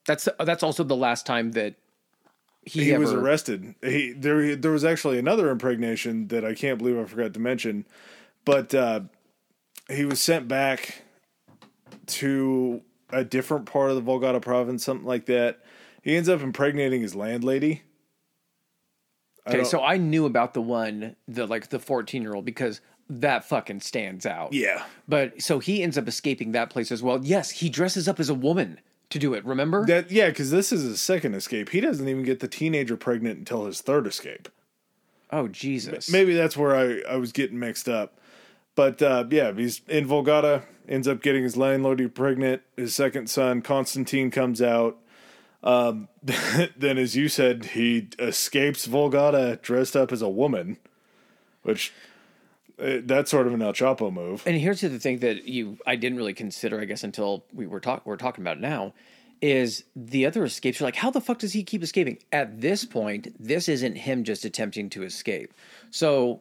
That's that's also the last time that he, He ever was arrested. He there there was actually another impregnation that I can't believe I forgot to mention, but uh, he was sent back to a different part of the Volgata province, something like that. He ends up impregnating his landlady. I Okay, so I knew about the one the like the 14 year old because that fucking stands out. yeah, But so he ends up escaping that place as well. Yes, he dresses up as a woman to do it, remember? that yeah, because this is his second escape. He doesn't even get the teenager pregnant until his third escape. oh Jesus. Maybe that's where I, I was getting mixed up. But uh, yeah, he's in Volgata, ends up getting his landlady pregnant. His second son, Constantine, comes out. Um, then, as you said, he escapes Volgata dressed up as a woman, which uh, that's sort of an El Chapo move. And here's the thing that you I didn't really consider, I guess, until we were talk we're talking about now, is the other escapes. You're like, how the fuck does he keep escaping? At this point, this isn't him just attempting to escape. So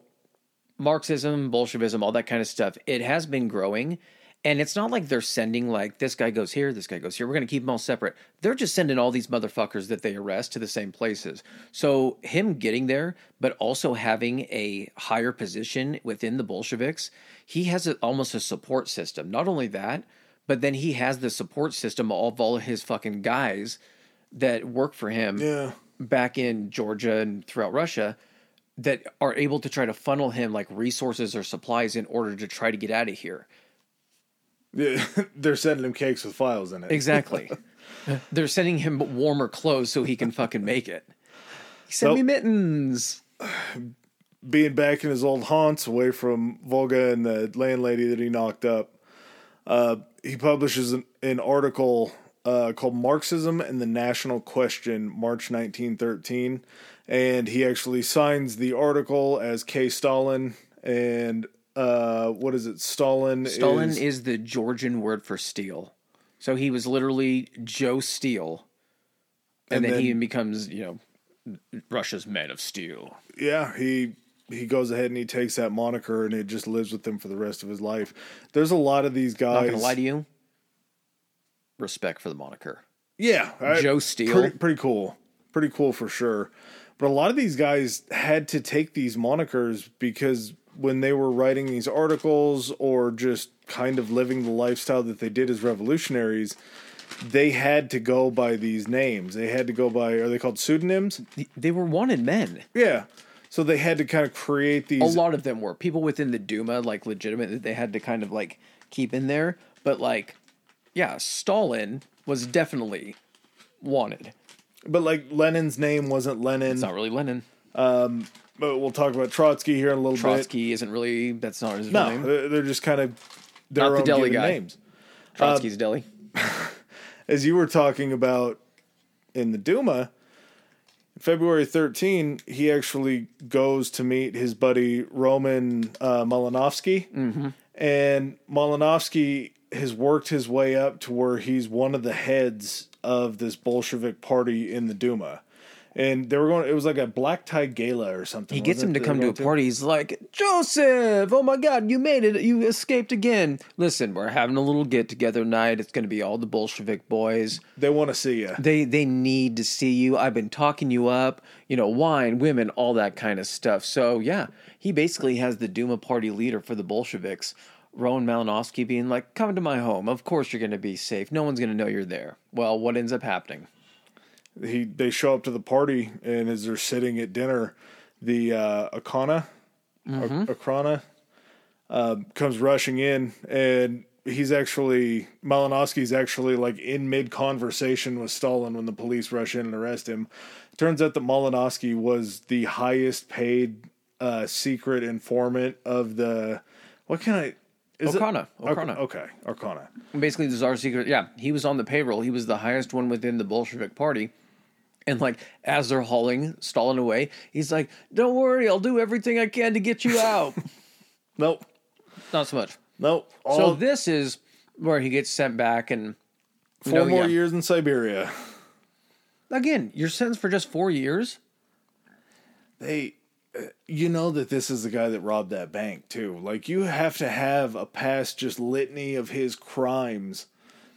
Marxism, Bolshevism, all that kind of stuff, it has been growing. And it's not like they're sending like this guy goes here, this guy goes here. We're gonna keep them all separate. They're just sending all these motherfuckers that they arrest to the same places. So him getting there, but also having a higher position within the Bolsheviks, he has a, almost a support system. Not only that, but then he has the support system of all of his fucking guys that work for him Yeah. back in Georgia and throughout Russia that are able to try to funnel him like resources or supplies in order to try to get out of here. Yeah, They're sending him cakes with files in it. Exactly. They're sending him warmer clothes so he can fucking make it. Send me mittens. being back in his old haunts away from Volga and the landlady that he knocked up, uh, he publishes an, an article uh, called Marxism and the National Question, March 1913. And he actually signs the article as K. Stalin. And uh, what is it? Stalin. Stalin is, is the Georgian word for steel. So he was literally Joe Steel. And, And then, he becomes, you know, Russia's man of steel. yeah. He he goes ahead and he takes that moniker, and it just lives with him for the rest of his life. There's a lot of these guys. Not gonna lie to you. Respect for the moniker. Yeah, I- Joe Steele. Pretty, pretty cool. Pretty cool for sure. But a lot of these guys had to take these monikers because when they were writing these articles or just kind of living the lifestyle that they did as revolutionaries, they had to go by these names. They had to go by are they called pseudonyms? They were wanted men. Yeah. So they had to kind of create these A lot of them were people within the Duma, like legitimate that they had to kind of like keep in there. But like, yeah, Stalin was definitely wanted. But like Lenin's name wasn't Lenin. It's not really Lenin. Um, but we'll talk about Trotsky here in a little bit. Trotsky isn't really. That's not his No, name. they're just kind of their Not the own deli given guy. names. Trotsky's deli. as you were talking about in the Duma, February 13, he actually goes to meet his buddy Roman uh, Malinovsky. Mm-hmm. And Malinovsky has worked his way up to where he's one of the heads of this Bolshevik party in the Duma. And they were going, it was like a black tie gala or something. He gets him to come to a going party. He's like, Joseph, oh my God, you made it. You escaped again. Listen, we're having a little get together night. It's going to be all the Bolshevik boys. They want to see you. They they need to see you. I've been talking you up. You know, wine, women, all that kind of stuff. So yeah, he basically has the Duma party leader for the Bolsheviks, Roman Malinowski, being like, "Come to my home. Of course you're going to be safe. No one's going to know you're there." Well, what ends up happening? he they show up to the party and as they're sitting at dinner the uh akana Okhrana uh, comes rushing in and he's actually Malinowski's actually like in mid conversation with Stalin when the police rush in and arrest him. Turns out that Malinowski was the highest paid uh, secret informant of the what can I is it- Okana, Okana. Okay, Arcana. Basically, the Tsar secret. Yeah, he was on the payroll. He was the highest one within the Bolshevik party. And like as they're hauling Stalin away, he's like, "Don't worry, I'll do everything I can to get you out." Nope. Not so much. Nope. All So this is where he gets sent back, and four know, more yeah. years in Siberia. Again, you're sentenced for just four years. they you know that this is the guy that robbed that bank too like you have to have a past just litany of his crimes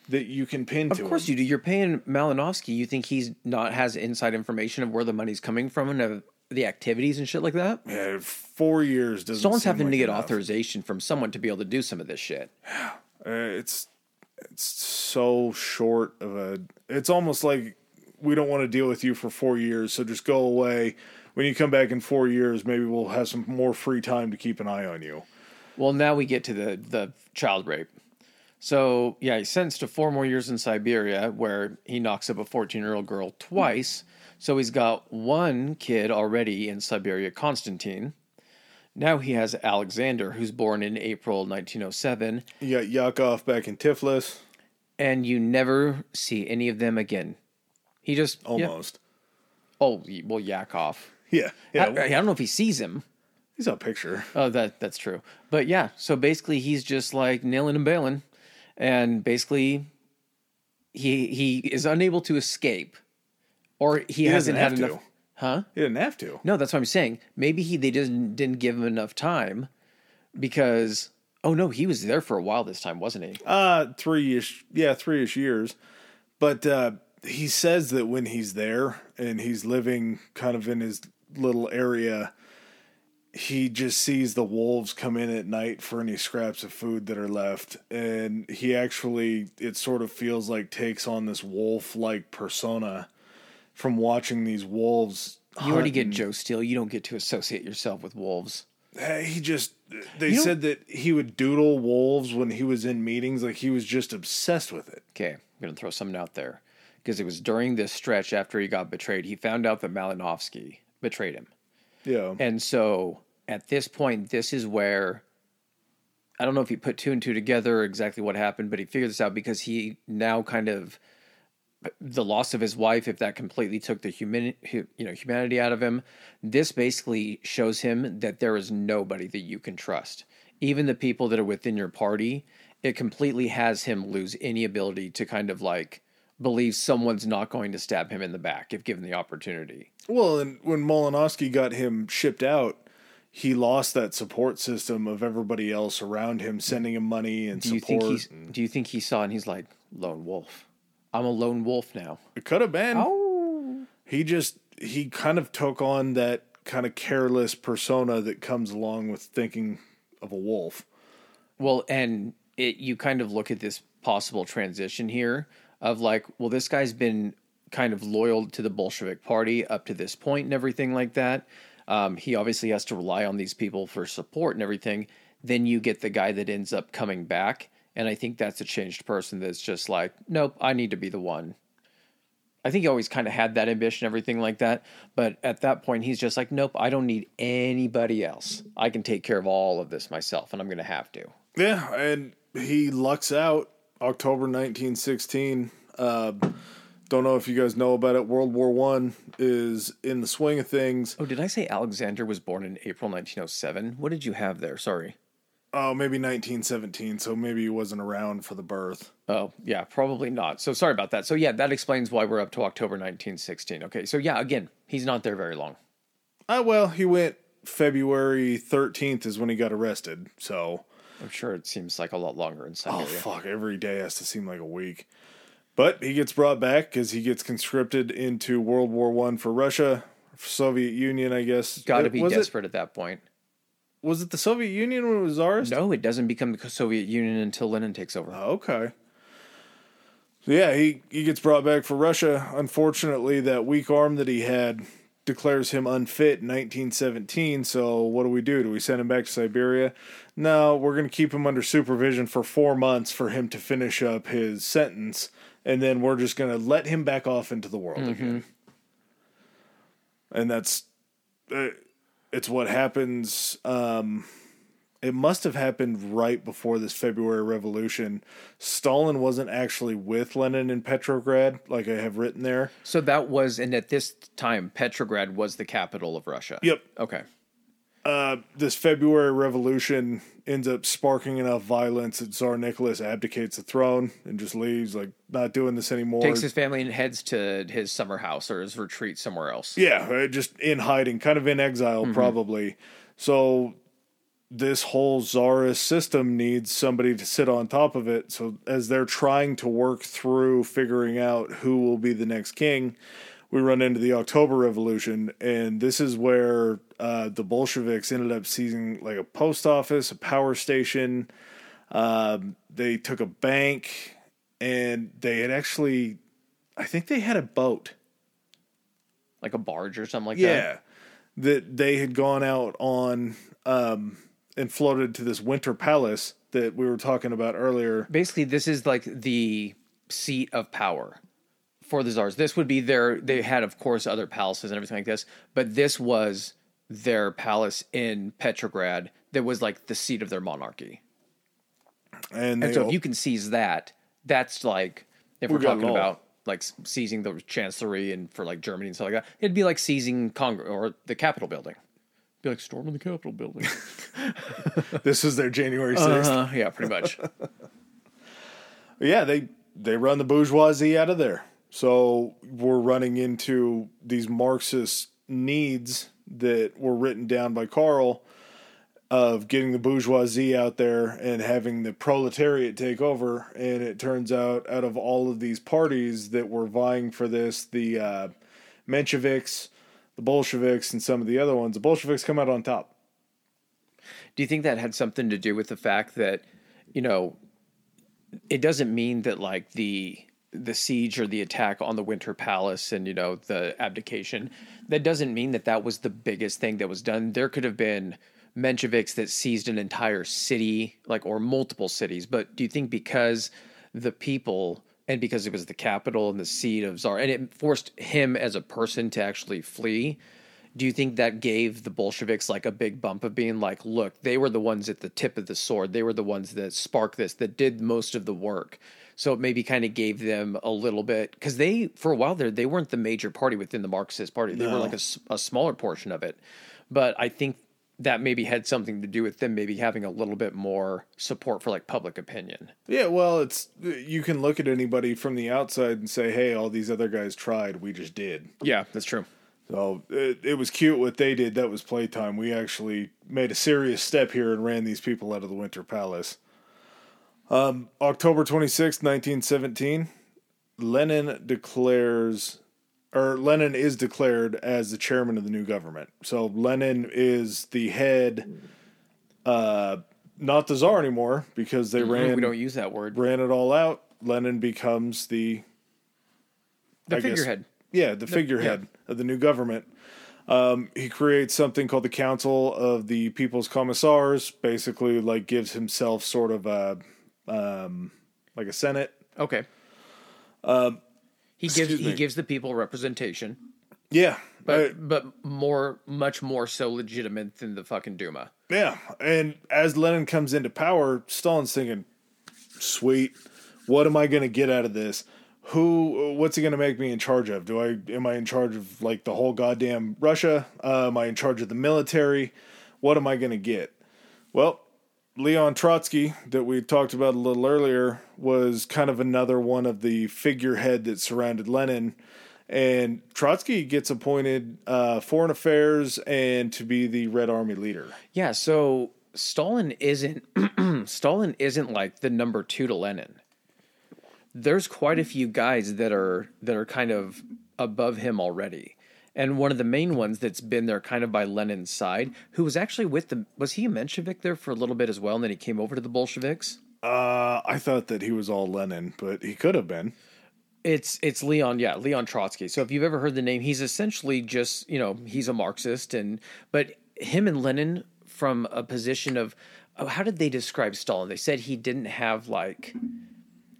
that you can pin to Of course you do. You're paying Malinowski. You think he's not has inside information of where the money's coming from and of the activities and shit like that? yeah, four years doesn't Someone's having like to get enough. authorization from someone to be able to do some of this shit. Uh, it's it's so short of a it's almost like we don't want to deal with you for four years so just go away when you come back in four years maybe we'll have some more free time to keep an eye on you Well, now we get to the the child rape. So yeah, he's sentenced to four more years in Siberia, where he knocks up a 14 year old girl twice. So he's got one kid already in Siberia, Constantine. Now he has Alexander, who's born in April 1907, you got yakov back in tiflis and you never see any of them again. He just yeah. almost Oh, well, Yakov. Yeah I, yeah, I don't know if he sees him. he's a picture Oh, that that's true. But yeah, so basically he's just like nailing and bailing, and basically he he is unable to escape, or he, hasn't doesn't had enough. to. Huh? he didn't have to No, that's what I'm saying. Maybe he they didn't didn't give him enough time because oh no, he was there for a while this time, wasn't he? Uh, three ish, yeah, three ish years. But uh, he says that when he's there and he's living kind of in his little area, he just sees the wolves come in at night for any scraps of food that are left. And he actually, it sort of feels like takes on this wolf like persona from watching these wolves. You already get Joe Steele. You don't get to associate yourself with wolves. Uh, he just they You said that he would doodle wolves when he was in meetings like he was just obsessed with it Okay, I'm gonna throw something out there because it was during this stretch after he got betrayed. He found out that Malinowski betrayed him. yeah And so at this point, this is where I don't know if he put two and two together exactly what happened, but he figured this out because he now kind of the loss of his wife, if that completely took the human, you know, humanity out of him, this basically shows him that there is nobody that you can trust. Even the people that are within your party, it completely has him lose any ability to kind of like believe someone's not going to stab him in the back if given the opportunity. Well, and when Molinowski got him shipped out, he lost that support system of everybody else around him sending him money and Do you support. think he's? Do you think he saw and he's like lone wolf? I'm a lone wolf now. it could have been. Oh, He just he kind of took on that kind of careless persona that comes along with thinking of a wolf. Well, and it you kind of look at this possible transition here of like, well, this guy's been kind of loyal to the Bolshevik Party up to this point and everything like that. Um, he obviously has to rely on these people for support and everything. Then you get the guy that ends up coming back, and I think that's a changed person that's just like, nope, I need to be the one. I think he always kind of had that ambition, everything like that. But at that point, he's just like, nope, I don't need anybody else. I can take care of all of this myself, and I'm going to have to. Yeah, and he lucks out October 1916. Uh, don't know if you guys know about it. World War One is in the swing of things. Oh, did I say Alexander was born in April 1907? What did you have there? Sorry. Oh, maybe 1917. So maybe he wasn't around for the birth. Oh, yeah, probably not. So sorry about that. So yeah, that explains why we're up to October 1916. Okay, so yeah, again, he's not there very long. Uh, well, he went February 13th is when he got arrested. So, I'm sure it seems like a lot longer in Siberia. oh fuck, every day has to seem like a week. But he gets brought back because he gets conscripted into World War One for Russia, Soviet Union, I guess. Got Uh, to be was desperate at that point. Was it the Soviet Union when it was ours? No, it doesn't become the Soviet Union until Lenin takes over. Oh, okay. So yeah, he, he gets brought back for Russia. Unfortunately, that weak arm that he had declares him unfit in 1917. So what do we do? Do we send him back to Siberia? No, we're going to keep him under supervision for four months for him to finish up his sentence, and then we're just going to let him back off into the world again. And that's uh, it's what happens. Um, it must have happened right before this February Revolution. Stalin wasn't actually with Lenin in Petrograd, like I have written there. So that was, and at this time, Petrograd was the capital of Russia. Yep. Okay. Uh, this February Revolution ends up sparking enough violence that Tsar Nicholas abdicates the throne and just leaves, like not doing this anymore. Takes his family and heads to his summer house or his retreat somewhere else. Yeah, uh, just in hiding, kind of in exile, probably. So this whole czarist system needs somebody to sit on top of it. So as they're trying to work through figuring out who will be the next king, we run into the October Revolution, and this is where uh, the Bolsheviks ended up seizing like a post office, a power station. Um, they took a bank, and they had actually, I think they had a boat. Like a barge or something like that. Yeah, that they had gone out on um, and floated to this winter palace that we were talking about earlier. basically this is like the seat of power for the czars. This would be their they had of course other palaces and everything like this but this was their palace in petrograd that was like the seat of their monarchy. And, and so if you can seize that that's like if we're We got talking about like seizing the chancellery and for like germany and stuff like that it'd be like seizing congress or the capitol building be like storming the capitol building this is their January 6th. uh, yeah pretty much Yeah, they they run the bourgeoisie out of there. So we're running into these Marxist needs that were written down by Karl of getting the bourgeoisie out there and having the proletariat take over. And it turns out, out of all of these parties that were vying for this, the uh, Mensheviks, the Bolsheviks, and some of the other ones, the Bolsheviks come out on top. Do you think that had something to do with the fact that, you know, it doesn't mean that like the the siege or the attack on the Winter Palace and you know the abdication that doesn't mean that that was the biggest thing that was done. There could have been Mensheviks that seized an entire city, like or multiple cities. But do you think because the people and because it was the capital and the seat of Tsar, and it forced him as a person to actually flee? do you think that gave the Bolsheviks like a big bump of being like, look, they were the ones at the tip of the sword. They were the ones that sparked this, that did most of the work. So it maybe kind of gave them a little bit because they, for a while there, they weren't the major party within the Marxist Party. They were No. like a smaller portion of it. But I think that maybe had something to do with them maybe having a little bit more support for like public opinion. Yeah, well, it's you can look at anybody from the outside and say, "Hey, all these other guys tried. We just did." Yeah, that's true. So it, it was cute what they did. That was playtime. We actually made a serious step here and ran these people out of the Winter Palace. Um, October 26th, 1917, Lenin declares, or Lenin is declared as the chairman of the new government. So Lenin is the head, uh, not the czar anymore because they ran we don't use that word. ran it all out. Lenin becomes the The I guess- figurehead. yeah, the figurehead of the new government. Um, he creates something called the Council of the People's Commissars. Basically, like gives himself sort of a um, like a senate. Okay. He gives excuse he gives the people representation, Yeah, but uh, but more much more so legitimate than the fucking Duma. yeah. And as Lenin comes into power, Stalin's thinking, "Sweet, what am I going to get out of this? Who? What's he going to make me in charge of? Do I am I in charge of like the whole goddamn Russia? Uh, am I in charge of the military? What am I going to get?" Well, Leon Trotsky, that we talked about a little earlier, was kind of another one of the figurehead that surrounded Lenin. And Trotsky gets appointed uh, foreign affairs and to be the Red Army leader. Yeah, so Stalin isn't Stalin isn't like the number two to Lenin. There's quite a few guys that are that are kind of above him already. And one of the main ones that's been there kind of by Lenin's side, who was actually with the was he a Menshevik there for a little bit as well, and then he came over to the Bolsheviks? Uh, I thought that he was all Lenin, but he could have been. It's it's Leon, yeah, Leon Trotsky. So if you've ever heard the name, he's essentially just you know he's a Marxist, and but him and Lenin from a position of oh, how did they describe Stalin? They said he didn't have like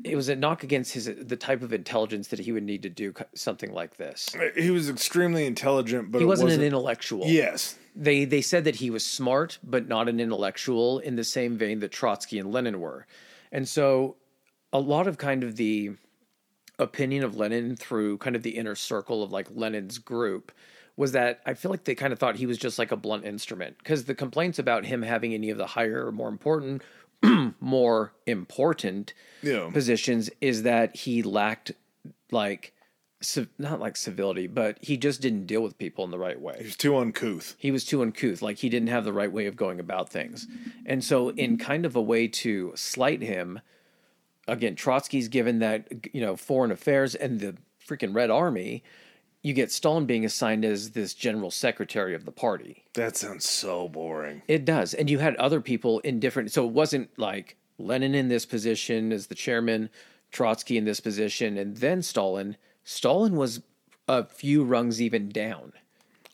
it was a knock against his the type of intelligence that he would need to do something like this. Uh, he was extremely intelligent, but He wasn't, wasn't an intellectual. Yes, They they said that he was smart but not an intellectual in the same vein that Trotsky and Lenin were. And so a lot of kind of the opinion of Lenin through kind of the inner circle of like Lenin's group was that I feel like they kind of thought he was just like a blunt instrument because the complaints about him having any of the higher or more important more important Yeah. positions is that he lacked like not like civility but he just didn't deal with people in the right way he was too uncouth. he was too uncouth like he didn't have the right way of going about things and so in kind of a way to slight him again trotsky's given that you know foreign affairs and the freaking red army you get stalin being assigned as this general secretary of the party. That sounds so boring. it does and you had other people in different so it wasn't like lenin in this position as the chairman trotsky in this position and then stalin. Stalin was a few rungs even down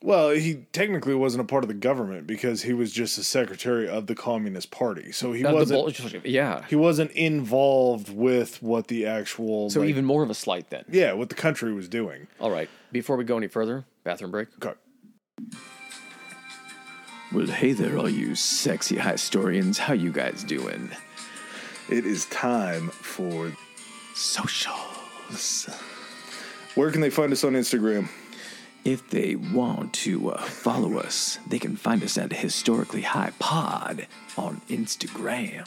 Well, he technically wasn't a part of the government because he was just a secretary of the Communist Party. So he Uh, wasn't Bolshevik- yeah he wasn't involved with what the actual so like- even more of a slight then yeah, what the country was doing. All right. Before we go any further, bathroom break. Okay. Well, hey there, all you sexy historians. How you guys doing? It is time for Socials. Where can they find us on Instagram? If they want to uh, follow us, they can find us at Historically High Pod on Instagram.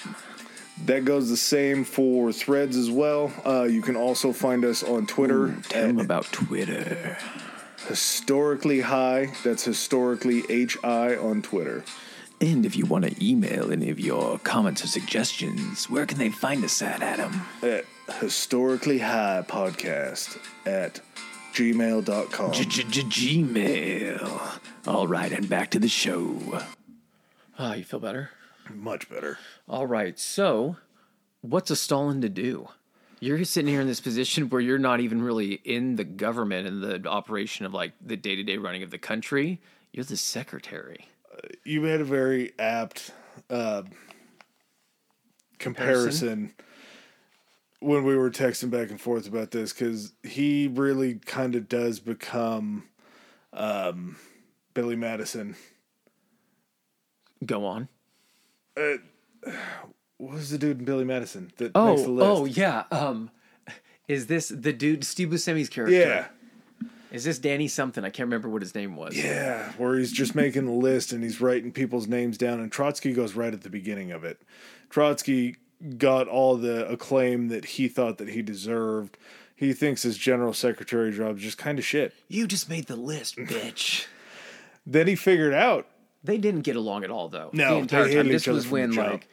That goes the same for threads as well. Uh, you can also find us on Twitter Tell them about Twitter. historically high. That's historically H I on Twitter. And if you want to email any of your comments or suggestions, where can they find us at, Adam? At historically high podcast at gmail.com. Gmail. All right, and back to the show. Ah, you feel better? Much better. All right. So, what's a Stalin to do? You're sitting here in this position where you're not even really in the government and the operation of like the day to day running of the country. You're the secretary. You made a very apt uh, comparison when we were texting back and forth about this because he really kind of does become um, Billy Madison. Go on. what was the dude in Billy Madison that Oh, makes the list? oh yeah. Um, is this the dude Steve Buscemi's character? yeah. Is this Danny something? I can't remember what his name was. Yeah, where he's just making the list and he's writing people's names down, and Trotsky goes right at the beginning of it. Trotsky got all the acclaim that he thought that he deserved. He thinks his general secretary job is just kind of shit. You just made the list, bitch. Then he figured out they didn't get along at all, though. No, the entire they time. This was when like.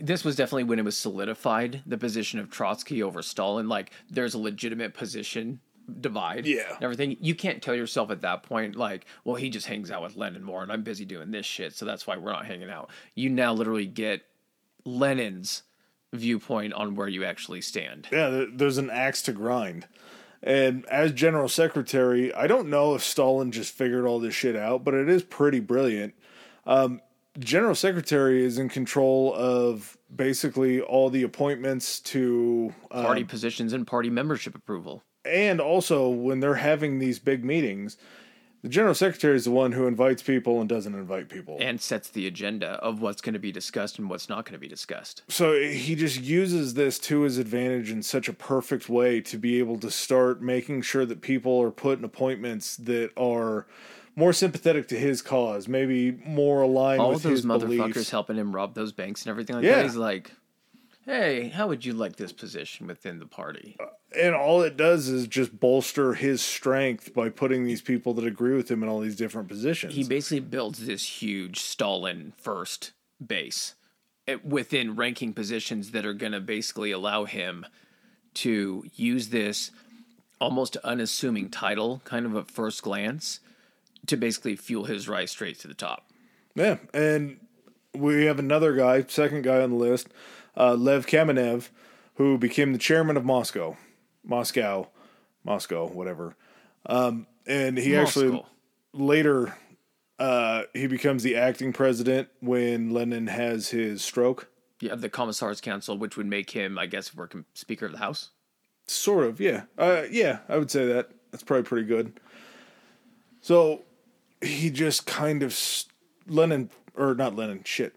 This was definitely when it was solidified the position of Trotsky over Stalin. Like, there's a legitimate position divide. Yeah. and everything. You can't tell yourself at that point, like, well, he just hangs out with Lenin more, and I'm busy doing this shit, so that's why we're not hanging out. You now literally get Lenin's viewpoint on where you actually stand. yeah, there's an axe to grind. And as general secretary, I don't know if Stalin just figured all this shit out, but it is pretty brilliant. Um, general secretary is in control of basically all the appointments to uh, Party positions and party membership approval. and also when they're having these big meetings, the general secretary is the one who invites people and doesn't invite people. and sets the agenda of what's going to be discussed and what's not going to be discussed. so he just uses this to his advantage in such a perfect way to be able to start making sure that people are put in appointments that are more sympathetic to his cause, maybe more aligned All with those his motherfuckers beliefs. helping him rob those banks and everything like Yeah. that. He's like, "Hey, how would you like this position within the party?" And all it does is just bolster his strength by putting these people that agree with him in all these different positions. He basically builds this huge Stalin first base eh, within ranking positions that are going to basically allow him to use this almost unassuming title, kind of at first glance, to basically fuel his rise straight to the top. Yeah, and we have another guy, second guy on the list, uh, Lev Kamenev, who became the chairman of Moscow, Moscow, Moscow, whatever. Um, and he actually later uh, he becomes the acting president when Lenin has his stroke. Yeah, the Commissars Council, which would make him, I guess, work Speaker of the House. Sort of, yeah. Uh, yeah, I would say that. That's probably pretty good. So he just kind of Lenin or not Lenin, shit.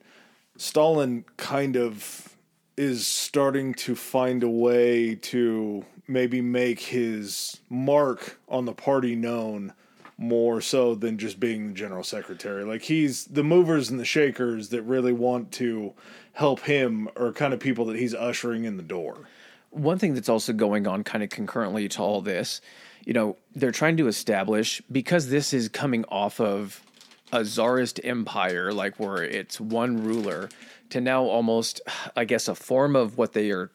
Stalin kind of is starting to find a way to maybe make his mark on the party known more so than just being the general secretary. Like he's the movers and the shakers that really want to help him are kind of people that he's ushering in the door. One thing that's also going on kind of concurrently to all this, you know, they're trying to establish because this is coming off of a czarist empire, like where it's one ruler, to now almost, I guess, a form of what they are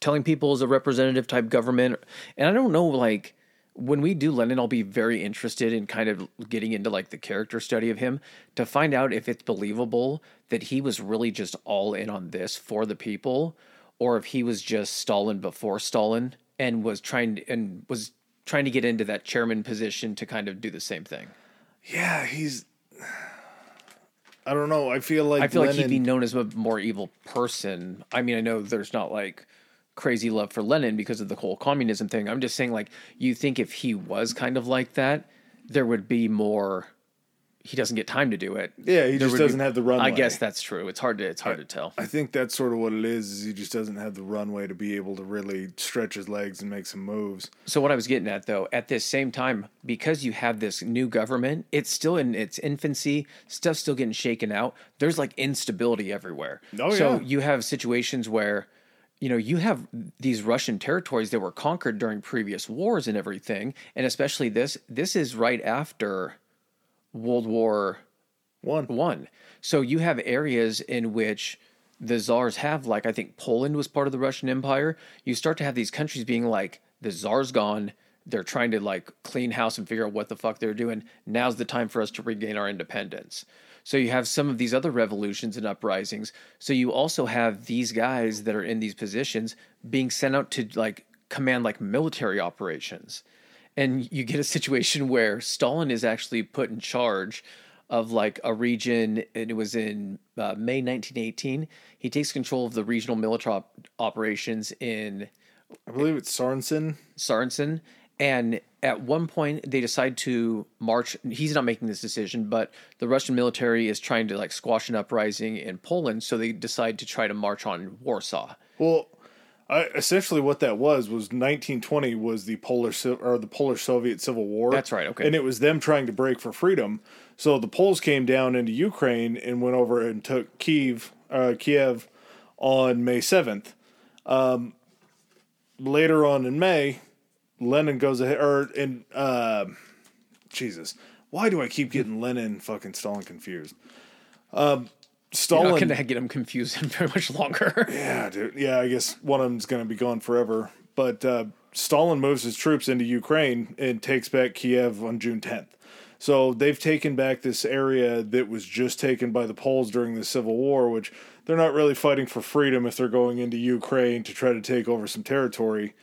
telling people is a representative type government. And I don't know, like, when we do Lenin, I'll be very interested in kind of getting into like the character study of him to find out if it's believable that he was really just all in on this for the people, or if he was just Stalin before Stalin and was trying and was trying to get into that chairman position to kind of do the same thing. Yeah, he's. I don't know. I feel like I feel like he'd be known as a more evil person. I mean, I know there's not like crazy love for Lenin because of the whole communism thing. I'm just saying, like, you think if he was kind of like that, there would be more. He doesn't get time to do it. Yeah, he There just doesn't have the runway. I guess that's true. It's hard to it's hard to tell. I think that's sort of what it is. Is he just doesn't have the runway to be able to really stretch his legs and make some moves. So what I was getting at though, at this same time, because you have this new government, it's still in its infancy, stuff's still getting shaken out. There's like instability everywhere. Oh, so yeah. you have situations where you know, you have these Russian territories that were conquered during previous wars and everything, and especially this this is right after World War One. one. So you have areas in which the czars have, like I think Poland was part of the Russian Empire. You start to have these countries being like, the czar's gone. They're trying to like clean house and figure out what the fuck they're doing. Now's the time for us to regain our independence. So you have some of these other revolutions and uprisings. So you also have these guys that are in these positions being sent out to like command like military operations and you get a situation where Stalin is actually put in charge of like a region, and it was in uh, May 1918. He takes control of the regional military op- operations in I believe it's Tsaritsyn. Tsaritsyn, And at one point, they decide to march. He's not making this decision, but the Russian military is trying to like squash an uprising in Poland. So they decide to try to march on Warsaw. Well, I, essentially, what that was was 1920 was the Polish or the Polish Soviet Civil War. That's right. Okay, and it was them trying to break for freedom. So the Poles came down into Ukraine and went over and took Kiev, uh, Kiev, on May 7th. Um, later on in May, Lenin goes ahead, or in uh, Jesus, why do I keep getting Lenin fucking Stalin confused? Um, Stalin You're not gonna get him confused very much longer. yeah, dude. Yeah, I guess one of them's gonna be gone forever. But uh, Stalin moves his troops into Ukraine and takes back Kiev on June 10th. So they've taken back this area that was just taken by the Poles during the Civil War, which they're not really fighting for freedom if they're going into Ukraine to try to take over some territory.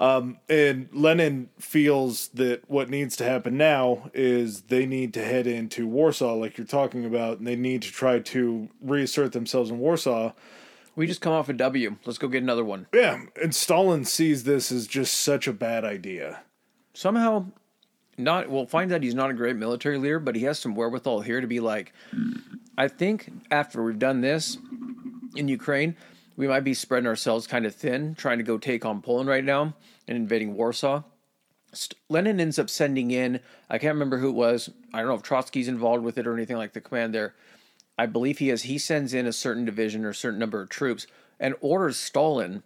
Um, and Lenin feels that what needs to happen now is they need to head into Warsaw, like you're talking about, and they need to try to reassert themselves in Warsaw. We just come off a W. Let's go get another one. Yeah, and Stalin sees this as just such a bad idea. Somehow, not we'll find that he's not a great military leader, but he has some wherewithal here to be like, I think after we've done this in Ukraine, we might be spreading ourselves kind of thin, trying to go take on Poland right now and invading Warsaw. Lenin ends up sending in, I can't remember who it was. I don't know if Trotsky's involved with it or anything like the command there. I believe he is. He sends in a certain division or a certain number of troops and orders Stalin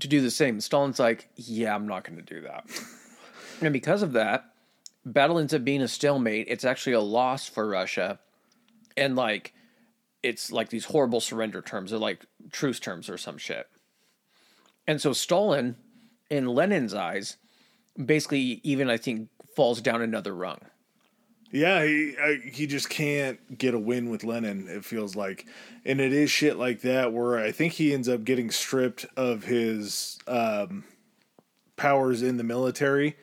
to do the same. Stalin's like, yeah, I'm not going to do that. and because of that, battle ends up being a stalemate. It's actually a loss for Russia. And like, it's like these horrible surrender terms. They're like truce terms or some shit. And so Stalin, in Lenin's eyes, basically even I think falls down another rung. Yeah, he I, he just can't get a win with Lenin. It feels like, and it is shit like that where I think he ends up getting stripped of his um, powers in the military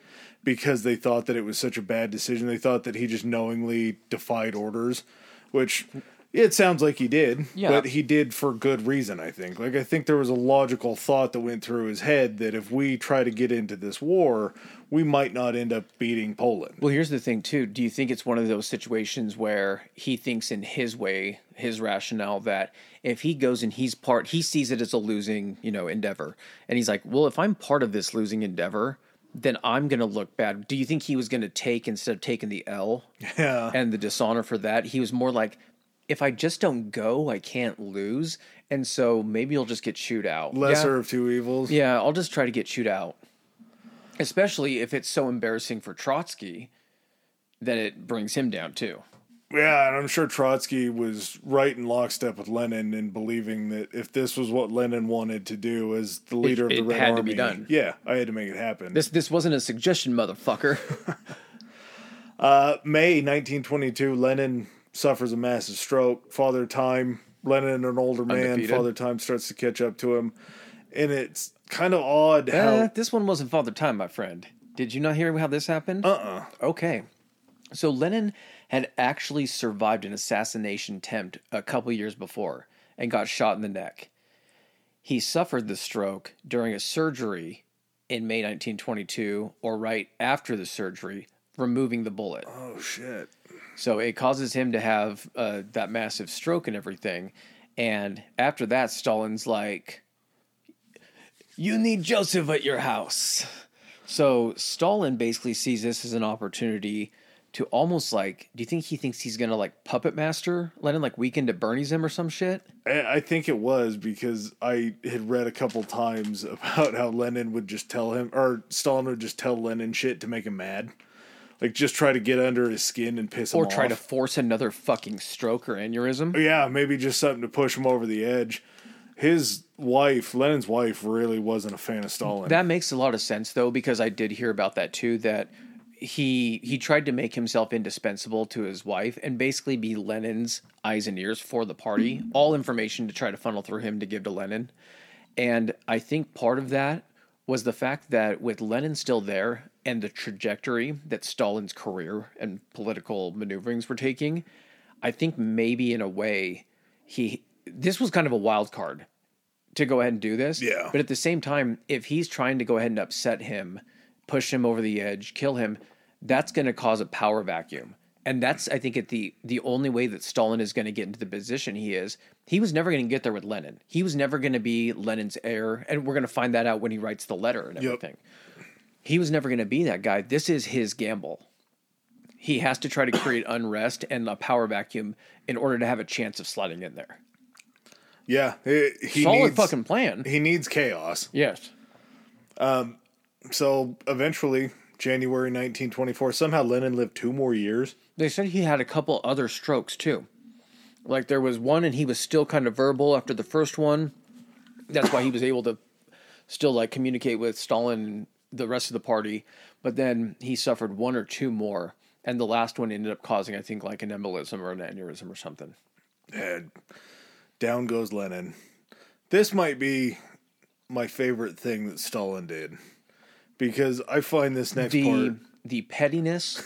because they thought that it was such a bad decision. They thought that he just knowingly defied orders, which it sounds like he did, yeah. but he did for good reason, I think. Like, I think there was a logical thought that went through his head that if we try to get into this war, we might not end up beating Poland. Well, here's the thing, too. Do you think it's one of those situations where he thinks in his way, his rationale, that if he goes and he's part, he sees it as a losing, you know, endeavor. And he's like, well, if I'm part of this losing endeavor, then I'm going to look bad. Do you think he was going to take instead of taking the L yeah. and the dishonor for that? He was more like, if I just don't go, I can't lose. And so maybe I'll just get chewed out. Lesser yeah. of two evils. Yeah, I'll just try to get chewed out. Especially if it's so embarrassing for Trotsky that it brings him down too. Yeah, and I'm sure Trotsky was right in lockstep with Lenin in believing that if this was what Lenin wanted to do as the leader it, of the Red had Army, to be done. Yeah, I had to make it happen. This this wasn't a suggestion, motherfucker. uh, May 1922, Lenin suffers a massive stroke. Father Time, Lenin, an older man, Undefeated. Father Time starts to catch up to him, and it's kind of odd how uh, this one wasn't Father Time, my friend. Did you not hear how this happened? Uh uh-uh. uh Okay, so Lenin had actually survived an assassination attempt a couple years before and got shot in the neck. He suffered the stroke during a surgery in May 1922, or right after the surgery, removing the bullet. Oh shit! So it causes him to have uh, that massive stroke and everything. And after that, Stalin's like, You need Joseph at your house. So Stalin basically sees this as an opportunity to almost like do you think he thinks he's gonna like puppet master Lenin like weekend at Bernie's him or some shit? I think it was because I had read a couple times about how Lenin would just tell him or Stalin would just tell Lenin shit to make him mad like just try to get under his skin and piss or him off. Or try to force another fucking stroke or aneurysm. Yeah, maybe just something to push him over the edge. His wife, Lenin's wife, really wasn't a fan of Stalin. That makes a lot of sense though, because I did hear about that too. That he he tried to make himself indispensable to his wife and basically be Lenin's eyes and ears for the party. All information to try to funnel through him to give to Lenin. And I think part of that was the fact that with Lenin still there and the trajectory that Stalin's career and political maneuverings were taking, I think maybe in a way he this was kind of a wild card to go ahead and do this. Yeah. But at the same time, if he's trying to go ahead and upset him push him over the edge, kill him, that's going to cause a power vacuum. And that's, I think, at the the only way that Stalin is going to get into the position he is. He was never going to get there with Lenin. He was never going to be Lenin's heir, and we're going to find that out when he writes the letter and Yep. Everything. He was never going to be that guy. This is his gamble. He has to try to create unrest and a power vacuum in order to have a chance of sliding in there. Yeah, he, he Solid needs fucking plan. he needs chaos. Yes. Um. So eventually, January 1924, somehow Lenin lived two more years. They said he had a couple other strokes too. Like there was one and he was still kind of verbal after the first one. That's why he was able to still like communicate with Stalin and the rest of the party. But then he suffered one or two more. And the last one ended up causing, I think, like an embolism or an aneurysm or something. And down goes Lenin. This might be my favorite thing that Stalin did because I find this next the part. the pettiness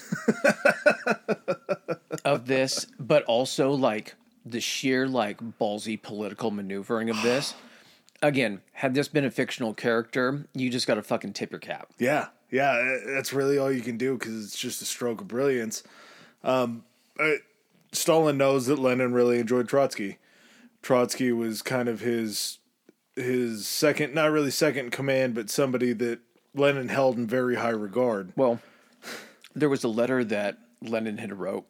of this, but also like the sheer like ballsy political maneuvering of this. Again, had this been a fictional character, you just got to fucking tip your cap. Yeah, yeah, uh, that's really all you can do because it's just a stroke of brilliance. Um, uh, Stalin knows that Lenin really enjoyed Trotsky. Trotsky was kind of his his second, not really second in command, but somebody that Lenin held in very high regard. Well, there was a letter that Lenin had wrote,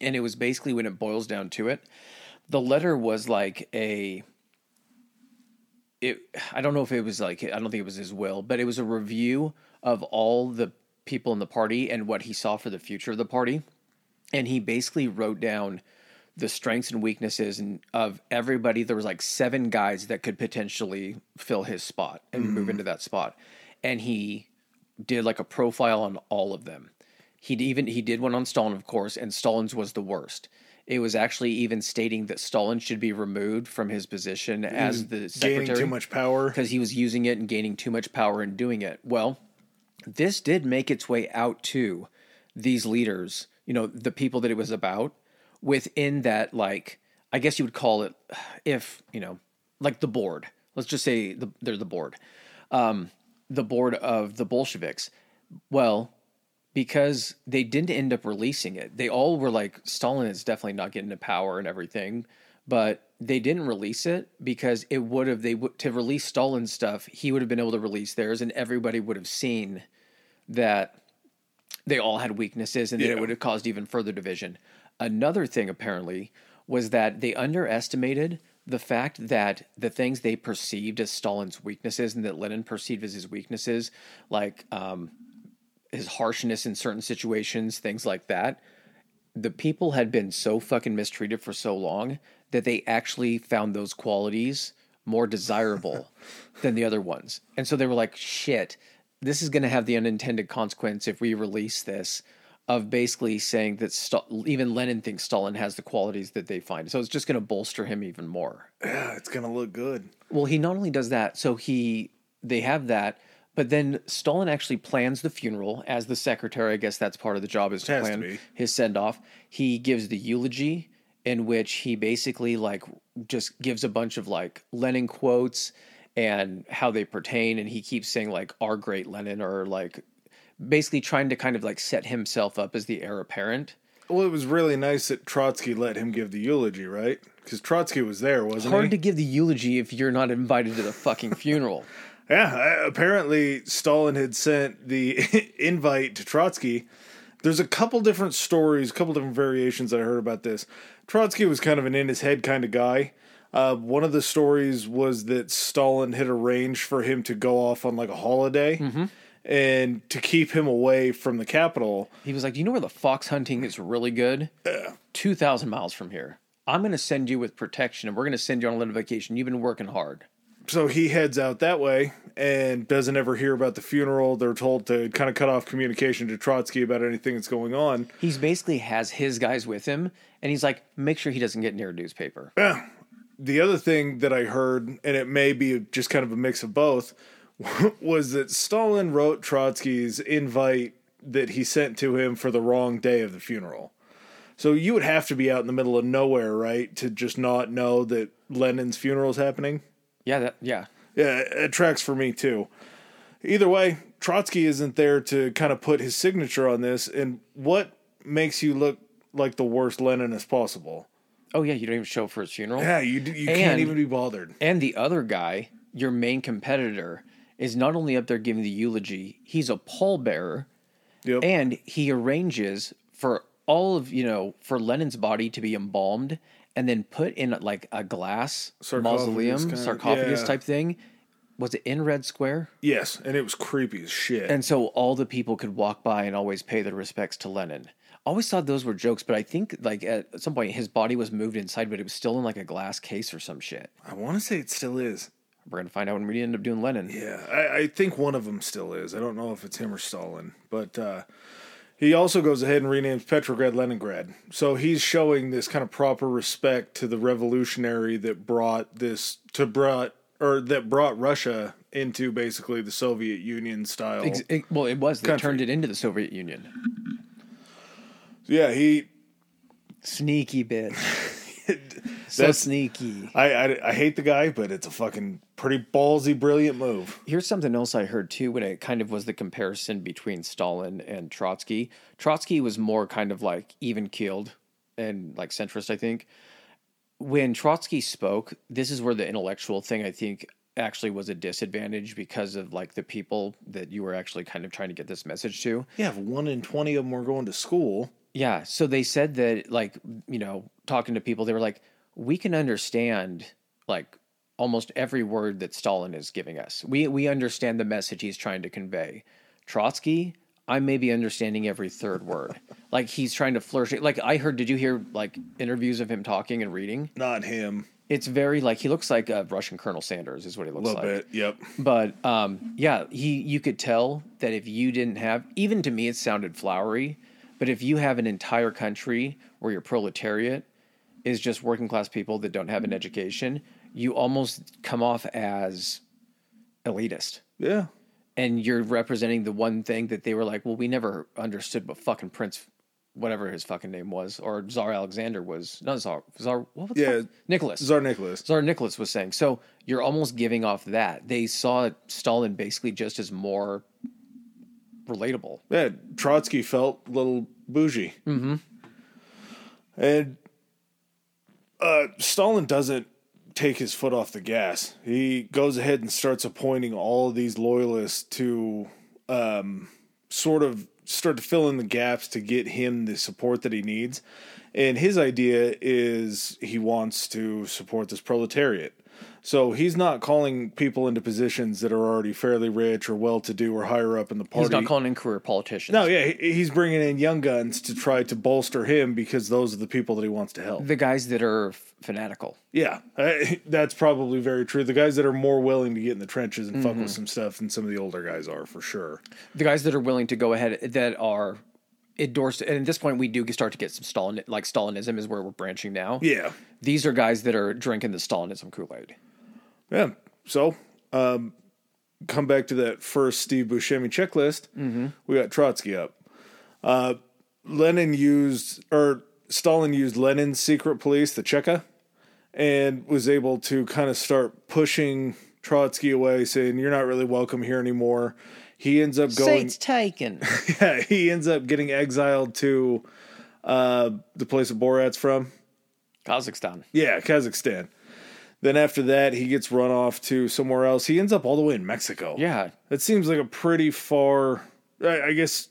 and it was basically when it boils down to it, the letter was like a. It, I don't know if it was like I don't think it was his will, but it was a review of all the people in the party and what he saw for the future of the party, and he basically wrote down the strengths and weaknesses and of everybody. There was like seven guys that could potentially fill his spot and move mm. into that spot, and he did like a profile on all of them. He even he did one on Stalin, of course, and Stalin's was the worst. It was actually even stating that Stalin should be removed from his position as the secretary. Gaining too much power. because he was using it and gaining too much power and doing it. Well, this did make its way out to these leaders, you know, the people that it was about within that, like, I guess you would call it, if, you know, like the board. Let's just say the, they're the board, um, the board of the Bolsheviks. Well, because they didn't end up releasing it. They all were like, Stalin is definitely not getting to power and everything, but they didn't release it because it would have they would to release Stalin's stuff. He would have been able to release theirs, and everybody would have seen that they all had weaknesses, and Yeah. it would have caused even further division. Another thing apparently was that they underestimated the fact that the things they perceived as Stalin's weaknesses and that Lenin perceived as his weaknesses, like um, his harshness in certain situations, things like that, the people had been so fucking mistreated for so long that they actually found those qualities more desirable than the other ones. And so they were like, shit, this is going to have the unintended consequence if we release this of basically saying that Sta- even Lenin thinks Stalin has the qualities that they find. So it's just going to bolster him even more. Yeah, it's gonna look good. Well, he not only does that, so he they have that, but then Stalin actually plans the funeral as the secretary. I guess that's part of the job is to Has to plan his send off. He gives the eulogy in which he basically like just gives a bunch of like Lenin quotes and how they pertain, and he keeps saying like "our great Lenin" or like basically trying to kind of like set himself up as the heir apparent. Well, it was really nice that Trotsky let him give the eulogy, right? Because Trotsky was there, wasn't Hard he? Hard to give the eulogy if you're not invited to the fucking funeral. Yeah, apparently Stalin had sent the invite to Trotsky. There's a couple different stories, a couple different variations that I heard about this. Trotsky was kind of an in his head kind of guy. Uh, one of the stories was that Stalin had arranged for him to go off on like a holiday and to keep him away from the capital. He was like, "Do you know where the fox hunting is really good? Two thousand miles from here. I'm going to send you with protection, and we're going to send you on a little vacation. You've been working hard." So he heads out that way and doesn't ever hear about the funeral. They're told to kind of cut off communication to Trotsky about anything that's going on. He's basically has his guys with him, and he's like, "Make sure he doesn't get near a newspaper." the other thing that I heard, and it may be just kind of a mix of both, was that Stalin wrote Trotsky's invite that he sent to him for the wrong day of the funeral. So you would have to be out in the middle of nowhere, right, to just not know that Lenin's funeral is happening. Yeah, that yeah. Yeah, it tracks for me too. either way, Trotsky isn't there to kind of put his signature on this. And what makes you look like the worst Leninist possible? Oh yeah, you don't even show up for his funeral. Yeah, you do, you can't even be bothered. And the other guy, your main competitor, is not only up there giving the eulogy, he's a pallbearer, Yep. and he arranges for all of you know for Lenin's body to be embalmed and then put in like a glass Sarcophagus mausoleum, kinda- sarcophagus yeah. type thing. Was it in Red Square? yes, and it was creepy as shit. And so all the people could walk by and always pay their respects to Lenin. Always thought those were jokes, but I think like at some point his body was moved inside, but it was still in like a glass case or some shit. I want to say it still is. We're gonna find out when we end up doing Lenin. Yeah, I, I think one of them still is. I don't know if it's him or Stalin, but uh, he also goes ahead and renames Petrograd Leningrad. So he's showing this kind of proper respect to the revolutionary that brought this to brought or that brought Russia into basically the Soviet Union style. Ex- it- well, it was. They Country. turned it into the Soviet Union. yeah, he. Sneaky bitch. so That's- sneaky. I, I I hate the guy, but it's a fucking pretty ballsy, brilliant move. Here's something else I heard too when it kind of was the comparison between Stalin and Trotsky. Trotsky was more kind of like even keeled and like centrist, I think. When Trotsky spoke, this is where the intellectual thing I think actually was a disadvantage because of like the people that you were actually kind of trying to get this message to. Yeah, if one in twenty of them were going to school. Yeah. So they said that, like, you know, talking to people, they were like, we can understand, like, almost every word that Stalin is giving us. We we understand the message he's trying to convey. Trotsky, I may be understanding every third word. like he's trying to flourish. Like I heard. Did you hear like interviews of him talking and reading? Not him. It's very like he looks like a Russian Colonel Sanders is what he looks like. A little like. bit. Yep. But um, yeah, he you could tell that if you didn't have even to me it sounded flowery, but if you have an entire country where your proletariat is just working class people that don't have an education, you almost come off as elitist. Yeah. And you're representing the one thing that they were like, well, we never understood what fucking Prince, whatever his fucking name was, or Tsar Alexander was, not Tsar, Tsar, what was Yeah, fuck? Nicholas. Tsar Nicholas. Tsar Nicholas was saying. So you're almost giving off that. They saw Stalin basically just as more relatable. Yeah, Trotsky felt a little bougie. Mm-hmm. And uh, Stalin doesn't take his foot off the gas. He goes ahead and starts appointing all of these loyalists to um, sort of start to fill in the gaps to get him the support that he needs. And his idea is he wants to support this proletariat. So he's not calling people into positions that are already fairly rich or well to do or higher up in the party. He's not calling in career politicians. No, yeah, he's bringing in young guns to try to bolster him because those are the people that he wants to help. The guys that are fanatical. Yeah, that's probably very true. The guys that are more willing to get in the trenches and fuck with mm-hmm. some stuff than some of the older guys are, for sure. The guys that are willing to go ahead that are endorsed. And at this point, we do start to get some Stalin, like Stalinism is where we're branching now. Yeah, These are guys that are drinking the Stalinism Kool Aid. yeah. So, um, come back to that first Steve Buscemi checklist. Mm-hmm. We got Trotsky up. Uh, Lenin used, or Stalin used Lenin's secret police, the Cheka, and was able to kind of start pushing Trotsky away, saying, You're not really welcome here anymore. He ends up going. Seats taken. Yeah, he ends up getting exiled to uh, the place of Borat's from. Kazakhstan. Yeah, Kazakhstan. Then after that, he gets run off to somewhere else. He ends up all the way in Mexico. Yeah. That seems like a pretty far. I, I guess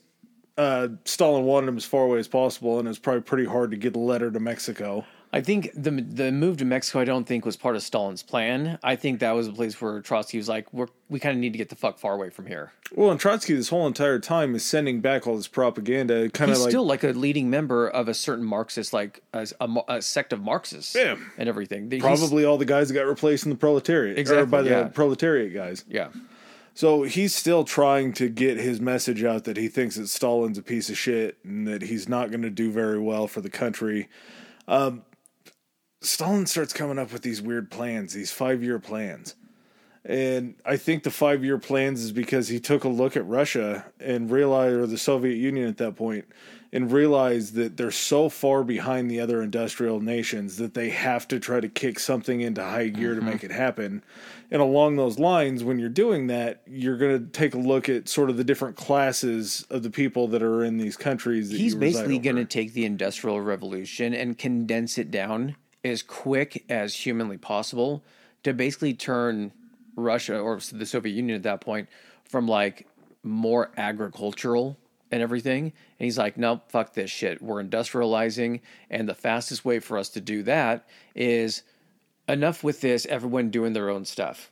uh, Stalin wanted him as far away as possible, and it's probably pretty hard to get a letter to Mexico. I think the the move to Mexico, I don't think was part of Stalin's plan. I think that was a place where Trotsky was like, "We're we kind of need to get the fuck far away from here." Well, and Trotsky this whole entire time is sending back all this propaganda, kind of like still like a leading member of a certain Marxist, like a, a, a sect of Marxists, Yeah. and everything. He's- probably all the guys that got replaced in the proletariat, or Exactly, by the yeah. proletariat guys. yeah. So he's still trying to get his message out that he thinks that Stalin's a piece of shit and that he's not going to do very well for the country. Um, Stalin starts coming up with these weird plans, these five year plans. And I think the five year plans is because he took a look at Russia and realized, or the Soviet Union at that point, and realized that they're so far behind the other industrial nations that they have to try to kick something into high gear mm-hmm. to make it happen. And along those lines, when you're doing that, you're going to take a look at sort of the different classes of the people that are in these countries. He's basically going to take the Industrial Revolution and condense it down as quick as humanly possible to basically turn Russia or the Soviet Union at that point from like more agricultural and everything. And he's like, no, fuck this shit. We're industrializing. And the fastest way for us to do that is enough with this, everyone doing their own stuff.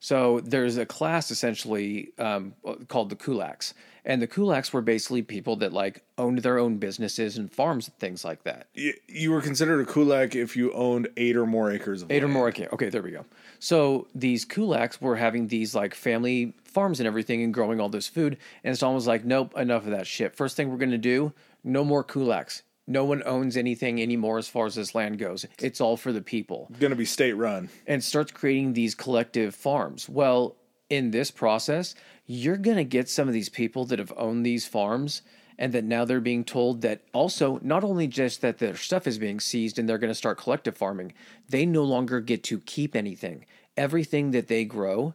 So there's a class essentially um, called the kulaks. And the kulaks were basically people that like owned their own businesses and farms and things like that. You, you were considered a kulak if you owned eight or more acres of eight land. or more acres. Okay, there we go. So these kulaks were having these like family farms and everything and growing all this food. And Stalin was like, nope, enough of that shit. First thing we're going to do, no more kulaks. No one owns anything anymore as far as this land goes. It's all for the people. Going to be state run. And starts creating these collective farms. Well, in this process, you're going to get some of these people that have owned these farms and that now they're being told that also not only just that their stuff is being seized and they're going to start collective farming, they no longer get to keep anything. Everything that they grow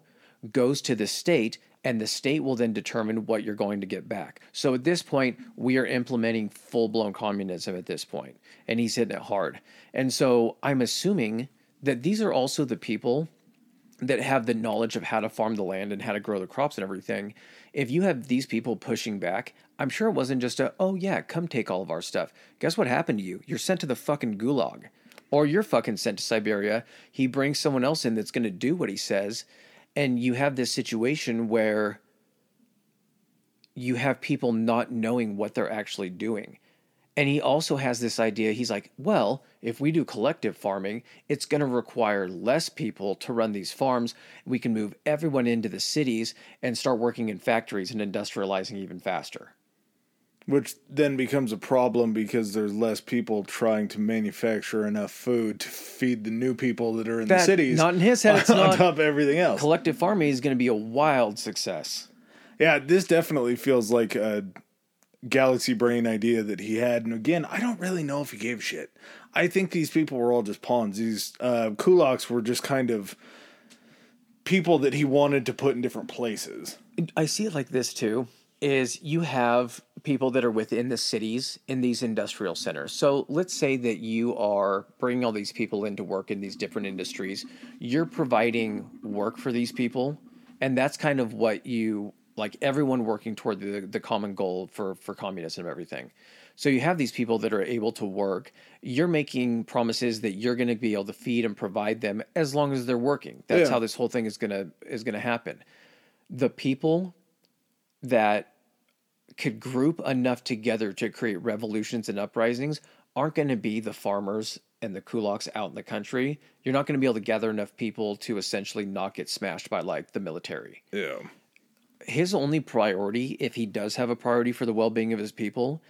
goes to the state and the state will then determine what you're going to get back. So at this point, we are implementing full blown communism at this point, and he's hitting it hard. And so I'm assuming that these are also the people that have the knowledge of how to farm the land and how to grow the crops and everything. If you have these people pushing back, I'm sure it wasn't just a, oh yeah, come take all of our stuff. Guess what happened to you? You're sent to the fucking gulag. Or you're fucking sent to Siberia. He brings someone else in that's going to do what he says and you have this situation where you have people not knowing what they're actually doing. And he also has this idea he's like, well, if we do collective farming, it's going to require less people to run these farms. We can move everyone into the cities and start working in factories and industrializing even faster which then becomes a problem because there's less people trying to manufacture enough food to feed the new people that are in that, the cities. Not in his head. It's on not. top of everything else. Collective farming is going to be a wild success. Yeah, this definitely feels like a galaxy brain idea that he had. And again, I don't really know if he gave shit. I think these people were all just pawns. These uh, kulaks were just kind of people that he wanted to put in different places. I see it like this too is you have people that are within the cities in these industrial centers. So let's say that you are bringing all these people into work in these different industries. You're providing work for these people, and that's kind of what you like everyone working toward the the common goal for for communism and everything. So you have these people that are able to work. You're making promises that you're going to be able to feed and provide them as long as they're working. That's yeah. how this whole thing is going to is going to happen. The people that could group enough together to create revolutions and uprisings aren't going to be the farmers and the kulaks out in the country. You're not going to be able to gather enough people to essentially not get smashed by like the military. Yeah. His only priority, if he does have a priority for the well being of his people,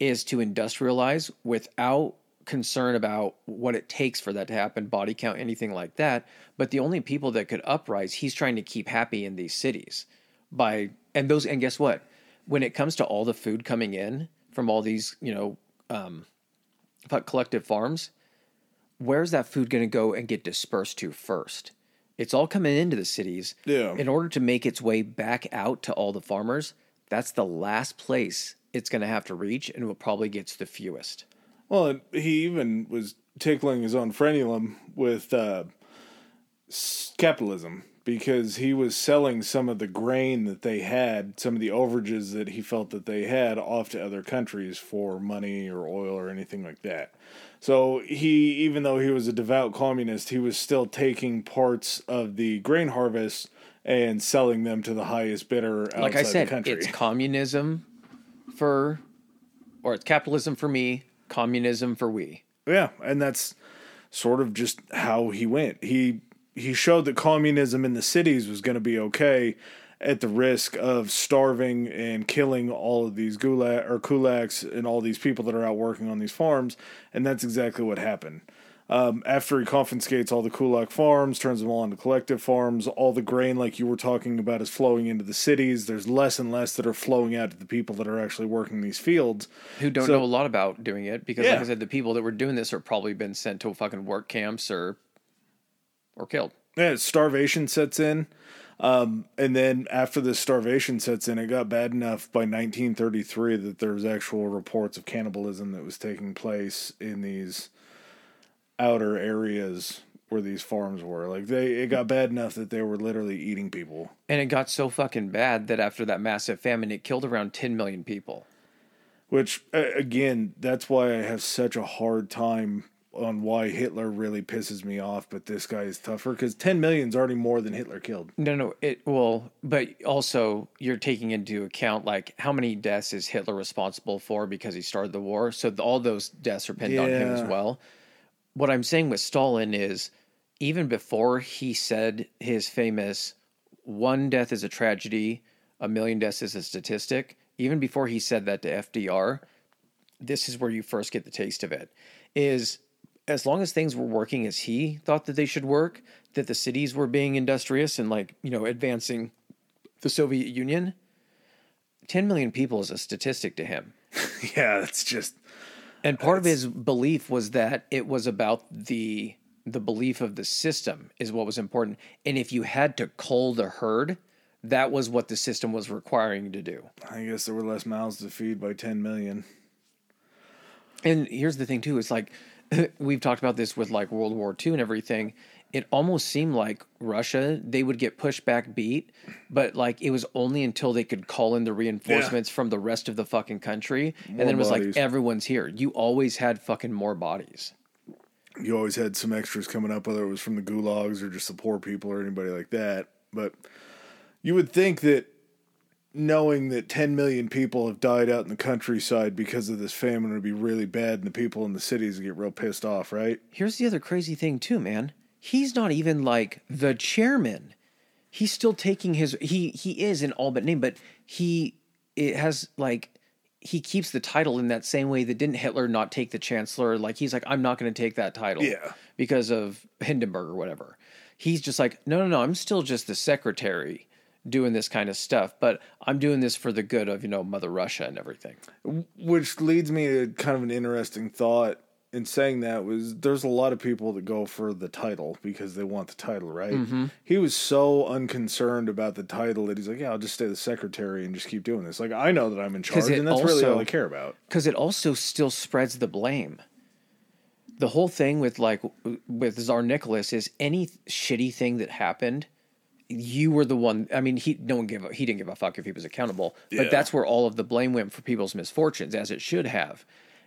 is to industrialize without concern about what it takes for that to happen, body count, anything like that. But the only people that could uprise, he's trying to keep happy in these cities by and those and guess what? When it comes to all the food coming in from all these, you know, um, collective farms, where's that food going to go and get dispersed to first? It's all coming into the cities. Yeah. In order to make its way back out to all the farmers, that's the last place it's going to have to reach, and it probably gets the fewest. Well, he even was tickling his own frenulum with uh, capitalism because he was selling some of the grain that they had, some of the overages that he felt that they had off to other countries for money or oil or anything like that. So he, even though he was a devout communist, he was still taking parts of the grain harvest and selling them to the highest bidder outside like I said, the country. It's communism for, or it's capitalism for me, communism for we. Yeah, and that's sort of just how he went. He he showed that communism in the cities was going to be okay at the risk of starving and killing all of these gulag or kulaks and all these people that are out working on these farms and that's exactly what happened Um, after he confiscates all the Kulak farms, turns them all into collective farms, all the grain, like you were talking about, is flowing into the cities. There's less and less that are flowing out to the people that are actually working these fields. Who don't So- know a lot about doing it because, like I said, the people that were doing this are probably been sent to fucking work camps or or killed. Yeah, starvation sets in. Um, and then after the starvation sets in, it got bad enough by 1933 that there was actual reports of cannibalism that was taking place in these outer areas where these farms were. Like they, it got bad enough that they were literally eating people. And it got so fucking bad that after that massive famine, it killed around 10 million people. Which again, that's why I have such a hard time on why Hitler really pisses me off. But this guy is tougher because 10 million is already more than Hitler killed. No, no, it well, but also you're taking into account like how many deaths is Hitler responsible for because he started the war. So th- all those deaths are pinned on him as well. What I'm saying with Stalin is even before he said his famous one death is a tragedy, a million deaths is a statistic, even before he said that to FDR, this is where you first get the taste of it. Is as long as things were working as he thought that they should work, that the cities were being industrious and like, you know, advancing the Soviet Union, 10 million people is a statistic to him. yeah, that's just And part of his belief was that it was about the the belief of the system is what was important. And if you had to cull the herd, that was what the system was requiring you to do. I guess there were less mouths to feed by 10 million. And here's the thing too, it's like we've talked about this with like World War II and everything. It almost seemed like Russia, they would get pushed back beat, but like it was only until they could call in the reinforcements from the rest of the fucking country. and then it was bodies. like everyone's here. You always had fucking more bodies. You always had some extras coming up, whether it was from the gulags or just the poor people or anybody like that. But you would think that knowing that 10 million people have died out in the countryside because of this famine would be really bad and the people in the cities would get real pissed off, right? Here's the other crazy thing too, man. He's not even like the chairman. He's still taking his he he is in all but name, but he it has like he keeps the title in that same way that didn't Hitler not take the chancellor? Like he's like, I'm not gonna take that title. Yeah. Because of Hindenburg or whatever. He's just like, no, no, no, I'm still just the secretary doing this kind of stuff, but I'm doing this for the good of, you know, Mother Russia and everything. Which leads me to kind of an interesting thought in saying that was there's a lot of people that go for the title because they want the title, right? Mm-hmm. He was so unconcerned about the title that he's like, yeah, I'll just stay the secretary and just keep doing this. Like I know that I'm in charge, and that's really all I care about. because it also still spreads the blame. The whole thing with like with Tsar Nicholas is any shitty thing that happened, you were the one. I mean, he no one gave a, he didn't give a fuck if he was accountable, Yeah. but that's where all of the blame went for people's misfortunes, as it should have.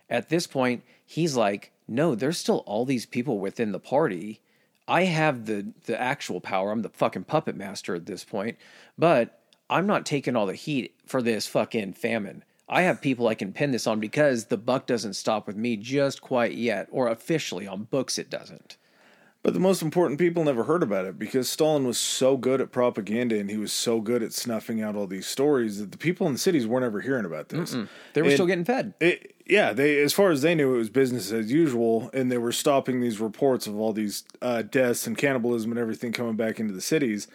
At this point, he's like, no, there's still all these people within the party. I have the the actual power. I'm the fucking puppet master at this point, but I'm not taking all the heat for this fucking famine. I have people I can pin this on because the buck doesn't stop with me just quite yet, or officially on books it doesn't. But the most important people never heard about it because Stalin was so good at propaganda and he was so good at snuffing out all these stories that the people in the cities weren't ever hearing about this. They were And still getting fed. It, yeah, they as far as they knew, it was business as usual, and they were stopping these reports of all these uh, deaths and cannibalism and everything coming back into the cities.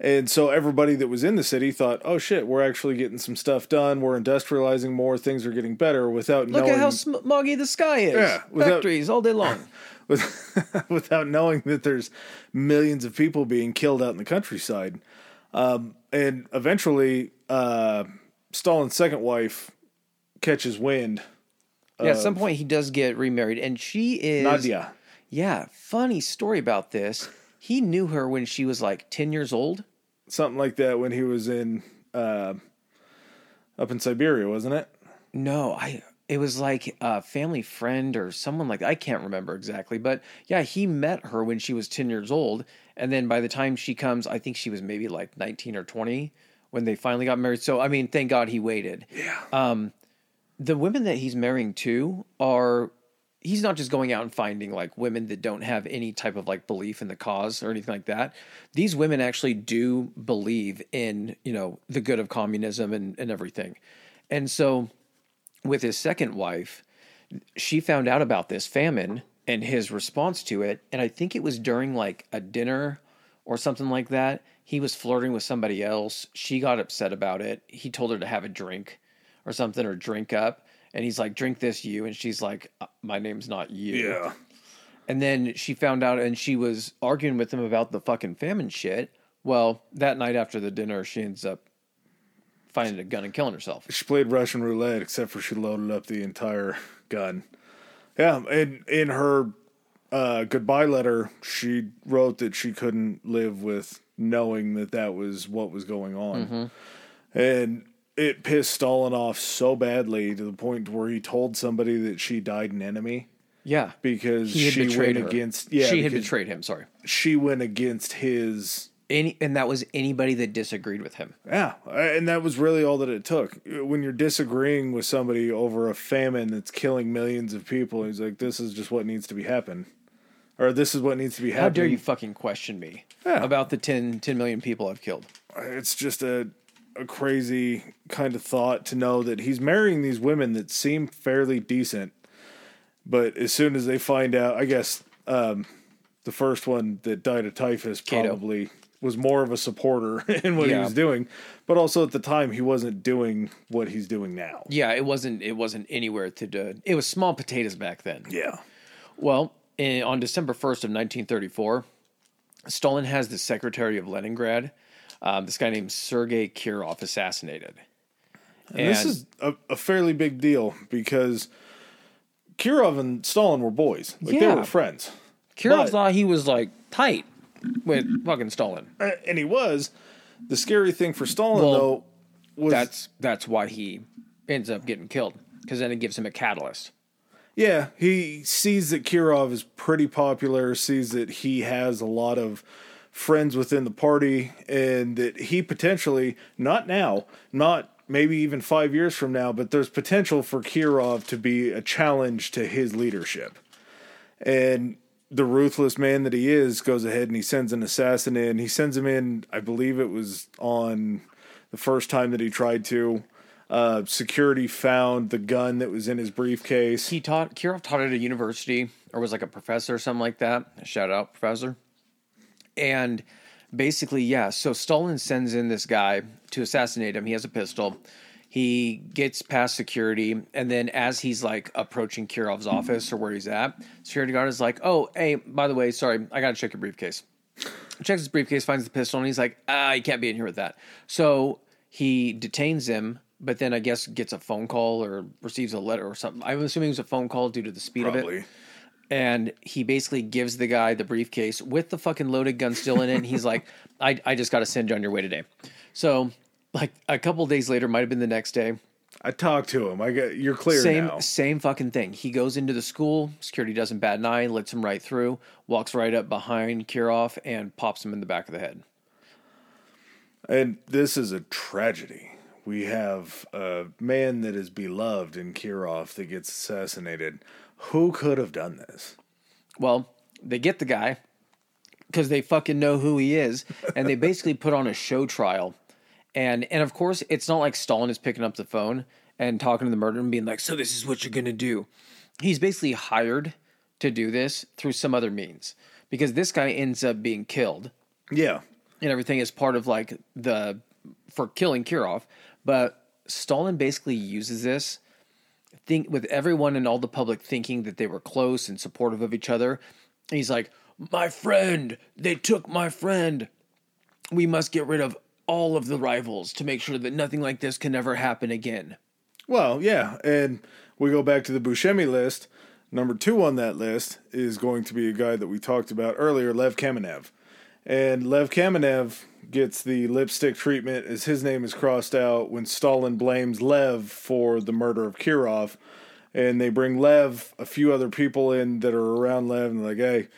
And so everybody that was in the city thought, "Oh shit, we're actually getting some stuff done. We're industrializing more. Things are getting better." Without Look knowing, at how smoggy the sky is. Yeah, without- Factories all day long. with, without knowing that there's millions of people being killed out in the countryside. Um, and eventually, uh, Stalin's second wife catches wind. yeah, at some point he does get remarried, and she is Nadia. Yeah, funny story about this. He knew her when she was like ten years old. something like that when he was in uh, up in Siberia, wasn't it? No, I. It was like a family friend or someone like I can't remember exactly, but yeah, he met her when she was ten years old, and then by the time she comes, I think she was maybe like nineteen or twenty when they finally got married. So I mean, thank God he waited. Yeah. Um, the women that he's marrying too are he's not just going out and finding like women that don't have any type of like belief in the cause or anything like that these women actually do believe in you know the good of communism and, and everything and so with his second wife she found out about this famine and his response to it. And I think it was during like a dinner or something like that. He was flirting with somebody else. She got upset about it. He told her to have a drink or something or drink up. And he's like, drink this, you. And she's like, "Uh, my name's not you. Yeah. And then she found out and she was arguing with him about the fucking famine shit. Well, that night after the dinner, she ends up finding a gun and killing herself. She played Russian roulette, except for she loaded up the entire gun. Yeah, and in her uh, goodbye letter, she wrote that she couldn't live with knowing that that was what was going on, and it pissed Stalin off so badly to the point where he told somebody that she died an enemy Yeah. because she went her. against. Yeah, she had betrayed him, sorry. She went against his Any and that was anybody that disagreed with him. Yeah, and that was really all that it took. When you're disagreeing with somebody over a famine that's killing millions of people, he's like, "This is just what needs to be happen," or "This is what needs to be happening." How dare you fucking question me Yeah. about the 10, 10 million people I've killed? It's just a a crazy kind of thought to know that he's marrying these women that seem fairly decent, but as soon as they find out, I guess um, the first one that died of typhus probably was more of a supporter in what he was doing, but also at the time he wasn't doing what he's doing now. Yeah, it wasn't it wasn't anywhere to do. It was small potatoes back then. Yeah. Well, in, on December 1st of 1934, Stalin has the secretary of Leningrad, um, this guy named Sergei Kirov, assassinated. And this is a, a fairly big deal because Kirov and Stalin were boys. Like they were friends. Kirov but- thought he was like tight with fucking Stalin. Uh, And he was. The scary thing for Stalin Well, though was That's that's why he ends up getting killed because then it gives him a catalyst. yeah, he sees that Kirov is pretty popular, sees that he has a lot of friends within the party and that he potentially not now, not maybe even 5 years from now, but there's potential for Kirov to be a challenge to his leadership. and the ruthless man that he is goes ahead and he sends an assassin in. He sends him in, I believe it was on the first time that he tried to. Uh, security found the gun that was in his briefcase. He taught Kirov taught at a university or was like a professor or something like that. Shout out professor. And basically, yeah. So Stalin sends in this guy to assassinate him. He has a pistol. He gets past security, and then as he's like approaching Kirov's office or where he's at, security guard is like, "Oh, hey, by the way, sorry, I gotta check your briefcase." Checks his briefcase, finds the pistol, and he's like, "Ah, you can't be in here with that." So he detains him, but then I guess gets a phone call or receives a letter or something. I'm assuming it was a phone call due to the speed of it and he basically gives the guy the briefcase with the fucking loaded gun still in it. And he's like, I, I just got to send you on your way today. So, like a couple days later, might have been the next day. I talked to him. I get you're clear Same now. same fucking thing. He goes into the school. Security doesn't bat an eye. Lets him right through. Walks right up behind Kirov and pops him in the back of the head. And this is a tragedy. We have a man that is beloved in Kirov that gets assassinated. Who could have done this? Well, they get the guy because they fucking know who he is, and they basically put on a show trial. And and of course, it's not like Stalin is picking up the phone and talking to the murderer and being like, "So this is what you're gonna do." He's basically hired to do this through some other means because this guy ends up being killed Yeah. and everything is part of like the for killing Kirov. But Stalin basically uses this think with everyone and all the public thinking that they were close and supportive of each other. He's like, "My friend, they took my friend. We must get rid of all of the rivals to make sure that nothing like this can ever happen again." Well, yeah, and we go back to the Buscemi list. Number two on that list is going to be a guy that we talked about earlier, Lev Kamenev. And Lev Kamenev gets the lipstick treatment as his name is crossed out when Stalin blames Lev for the murder of Kirov. And they bring Lev, a few other people in that are around Lev, and they're like, hey,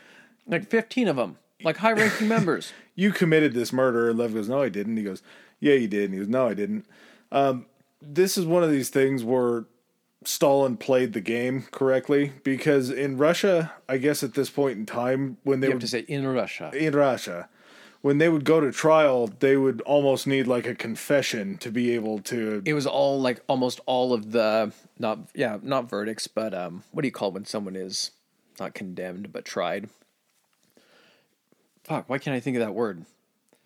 Like 15 of them, like high-ranking members. you committed this murder. And Lev goes, no, I didn't. He goes, yeah, you did. And he goes, no, I didn't. Um, this is one of these things where Stalin played the game correctly because in Russia, I guess at this point in time, when they You have would to say in Russia. in Russia, when they would go to trial, they would almost need like a confession to be able to. It was all like almost all of the not yeah not verdicts but um what do you call it when someone is not condemned, but tried. Fuck, why can't I think of that word?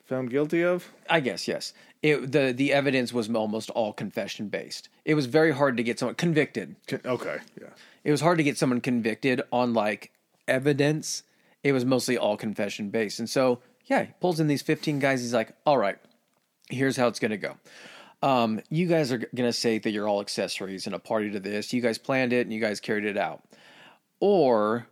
Found guilty of? I guess yes. It, the the evidence was almost all confession based. It was very hard to get someone convicted. Okay, yeah. It was hard to get someone convicted on like evidence. It was mostly all confession based. And so, yeah, he pulls in these 15 guys. He's like, all right, here's how it's going to go. Um, you guys are going to say that you're all accessories and a party to this. You guys planned it and you guys carried it out. Or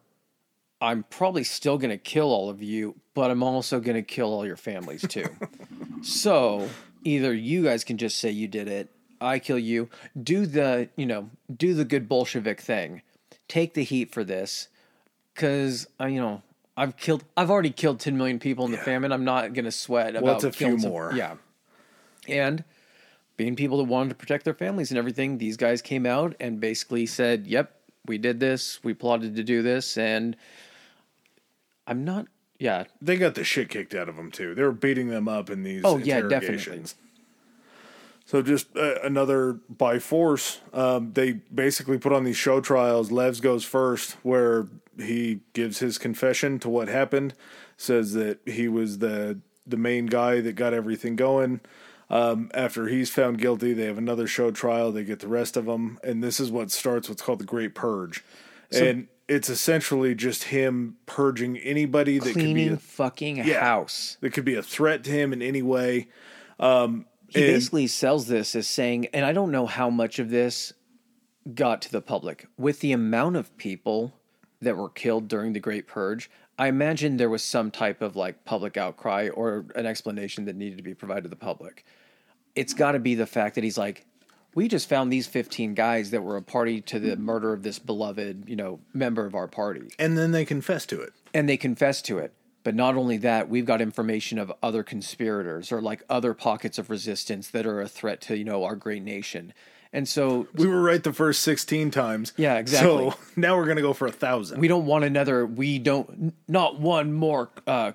I'm probably still going to kill all of you, but I'm also going to kill all your families too. so either you guys can just say you did it, I kill you, do the, you know, do the good Bolshevik thing, take the heat for this, because, uh, you know, I've killed, I've already killed 10 million people in the famine. I'm not going to sweat about Well, it's a few some- more. yeah. And being people that wanted to protect their families and everything, these guys came out and basically said, yep, we did this, we plotted to do this, and I'm not, yeah, They got the shit kicked out of them too. They were beating them up in these Oh, yeah, definitely. So just uh, another by force. Um, they basically put on these show trials. Levs goes first, where he gives his confession to what happened. Says that he was the the main guy that got everything going. Um, after he's found guilty, they have another show trial. They get the rest of them, and this is what starts what's called the Great Purge, and it's essentially just him purging anybody that could be cleaning a, fucking Yeah. house. that could be a threat to him in any way. Um, he And- basically sells this as saying, and I don't know how much of this got to the public. With the amount of people that were killed during the Great Purge, I imagine there was some type of like public outcry or an explanation that needed to be provided to the public. It's got to be the fact that he's like, we just found these 15 guys that were a party to the murder of this beloved, you know, member of our party. and then they confess to it. and they confess to it. But not only that, we've got information of other conspirators or like other pockets of resistance that are a threat to, you know, our great nation. And so We were right the first 16 times. Yeah, exactly. So now we're going to go for a thousand. we don't want another, we don't, not one more uh,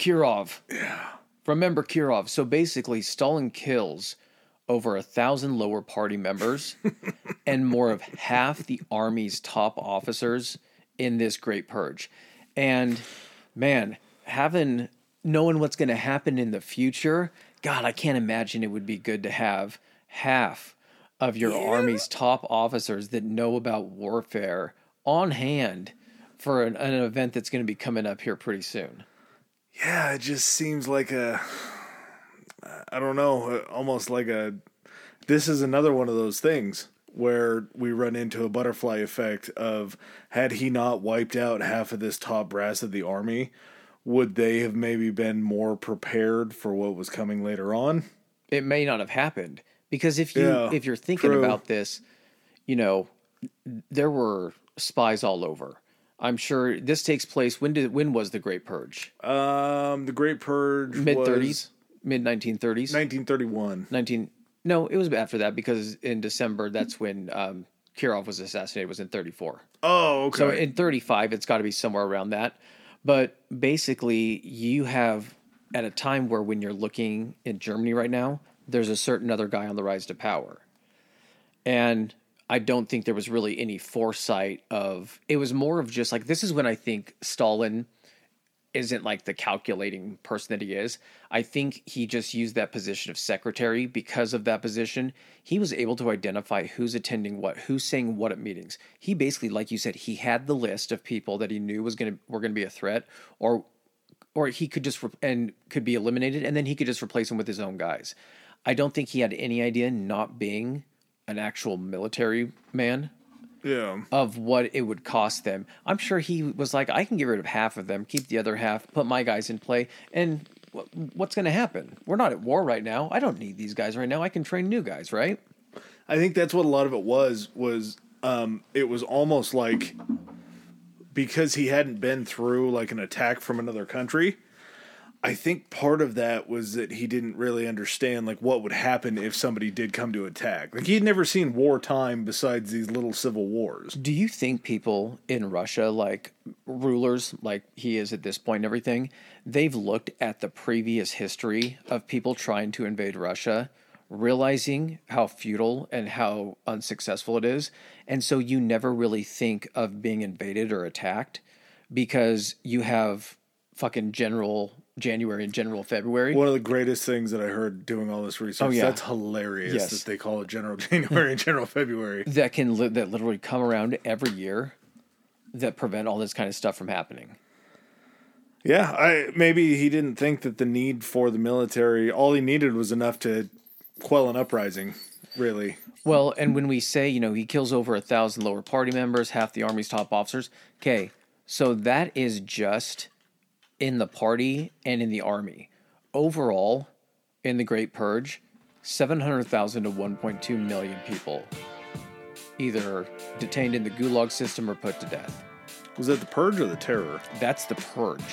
Kirov. Yeah. Remember Kirov. So basically, Stalin kills over a thousand lower party members and more of half the army's top officers in this great purge. And man, having knowing what's going to happen in the future, God, I can't imagine it would be good to have half of your army's top officers that know about warfare on hand for an, an event that's going to be coming up here pretty soon. yeah, it just seems like a, I don't know, uh, almost like a, this is another one of those things where we run into a butterfly effect of had he not wiped out half of this top brass of the army, would they have maybe been more prepared for what was coming later on? it may not have happened because if you Yeah, if you're thinking true. about this you know there were spies all over i'm sure this takes place when did when was the great purge Um, the Great Purge mid was 30s mid 1930s 1931. 19 no it was after that because in december that's when um kirov was assassinated was in 34 Oh, okay. so in 35, it's got to be somewhere around that. But basically, you have at a time where when you're looking in Germany right now, there's a certain other guy on the rise to power. And I don't think there was really any foresight of it was more of just like this is when I think Stalin isn't like the calculating person that he is. I think he just used that position of secretary because of that position. He was able to identify who's attending what, who's saying what at meetings. He basically, like you said, he had the list of people that he knew was going to were going to be a threat, or or he could just re- and could be eliminated, and then he could just replace them with his own guys. I don't think he had any idea, not being an actual military man, yeah. of what it would cost them. I'm sure he was like, I can get rid of half of them, keep the other half, put my guys in play, and wh- what's going to happen? We're not at war right now. I don't need these guys right now. I can train new guys, right? I think that's what a lot of it was was um it was almost like because he hadn't been through like an attack from another country. I think part of that was that he didn't really understand like what would happen if somebody did come to attack. Like he had never seen wartime besides these little civil wars. Do you think people in Russia, like rulers, like he is at this point and everything, they've looked at the previous history of people trying to invade Russia realizing how futile and how unsuccessful it is. And so you never really think of being invaded or attacked because you have fucking general January and general February. One of the greatest things that I heard doing all this research. Oh, yeah. That's hilarious Yes. that they call it General January and General February. that can li- that literally come around every year that prevent all this kind of stuff from happening. Yeah, I maybe he didn't think that the need for the military. All he needed was enough to quell an uprising. Really, Well, and when we say, you know, he kills over a thousand lower party members, half the army's top officers, okay, so that is just in the party and in the army. Overall, in the Great Purge, 700,000 to 1.2 million people either detained in the gulag system or put to death. was that the purge or the terror? That's the purge.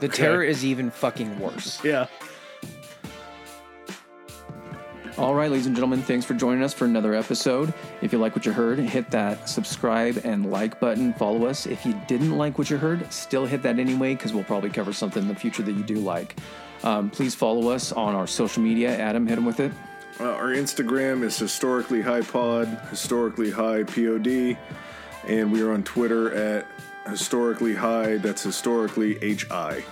The terror is even fucking worse. Yeah. All right, ladies and gentlemen, thanks for joining us for another episode. If you like what you heard, hit that subscribe and like button. Follow us. If you didn't like what you heard, still hit that anyway, because we'll probably cover something in the future that you do like. Um, please follow us on our social media. Adam, hit him with it. Uh, our Instagram is historically high pod, historically high pod, and we are on Twitter at historically high. That's historically h i.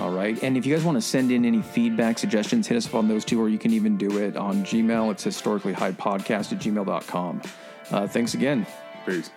All right. And if you guys want to send in any feedback, suggestions, hit us up on those two, or you can even do it on Gmail. It's historically high podcast at gmail.com. Uh, thanks again. Peace.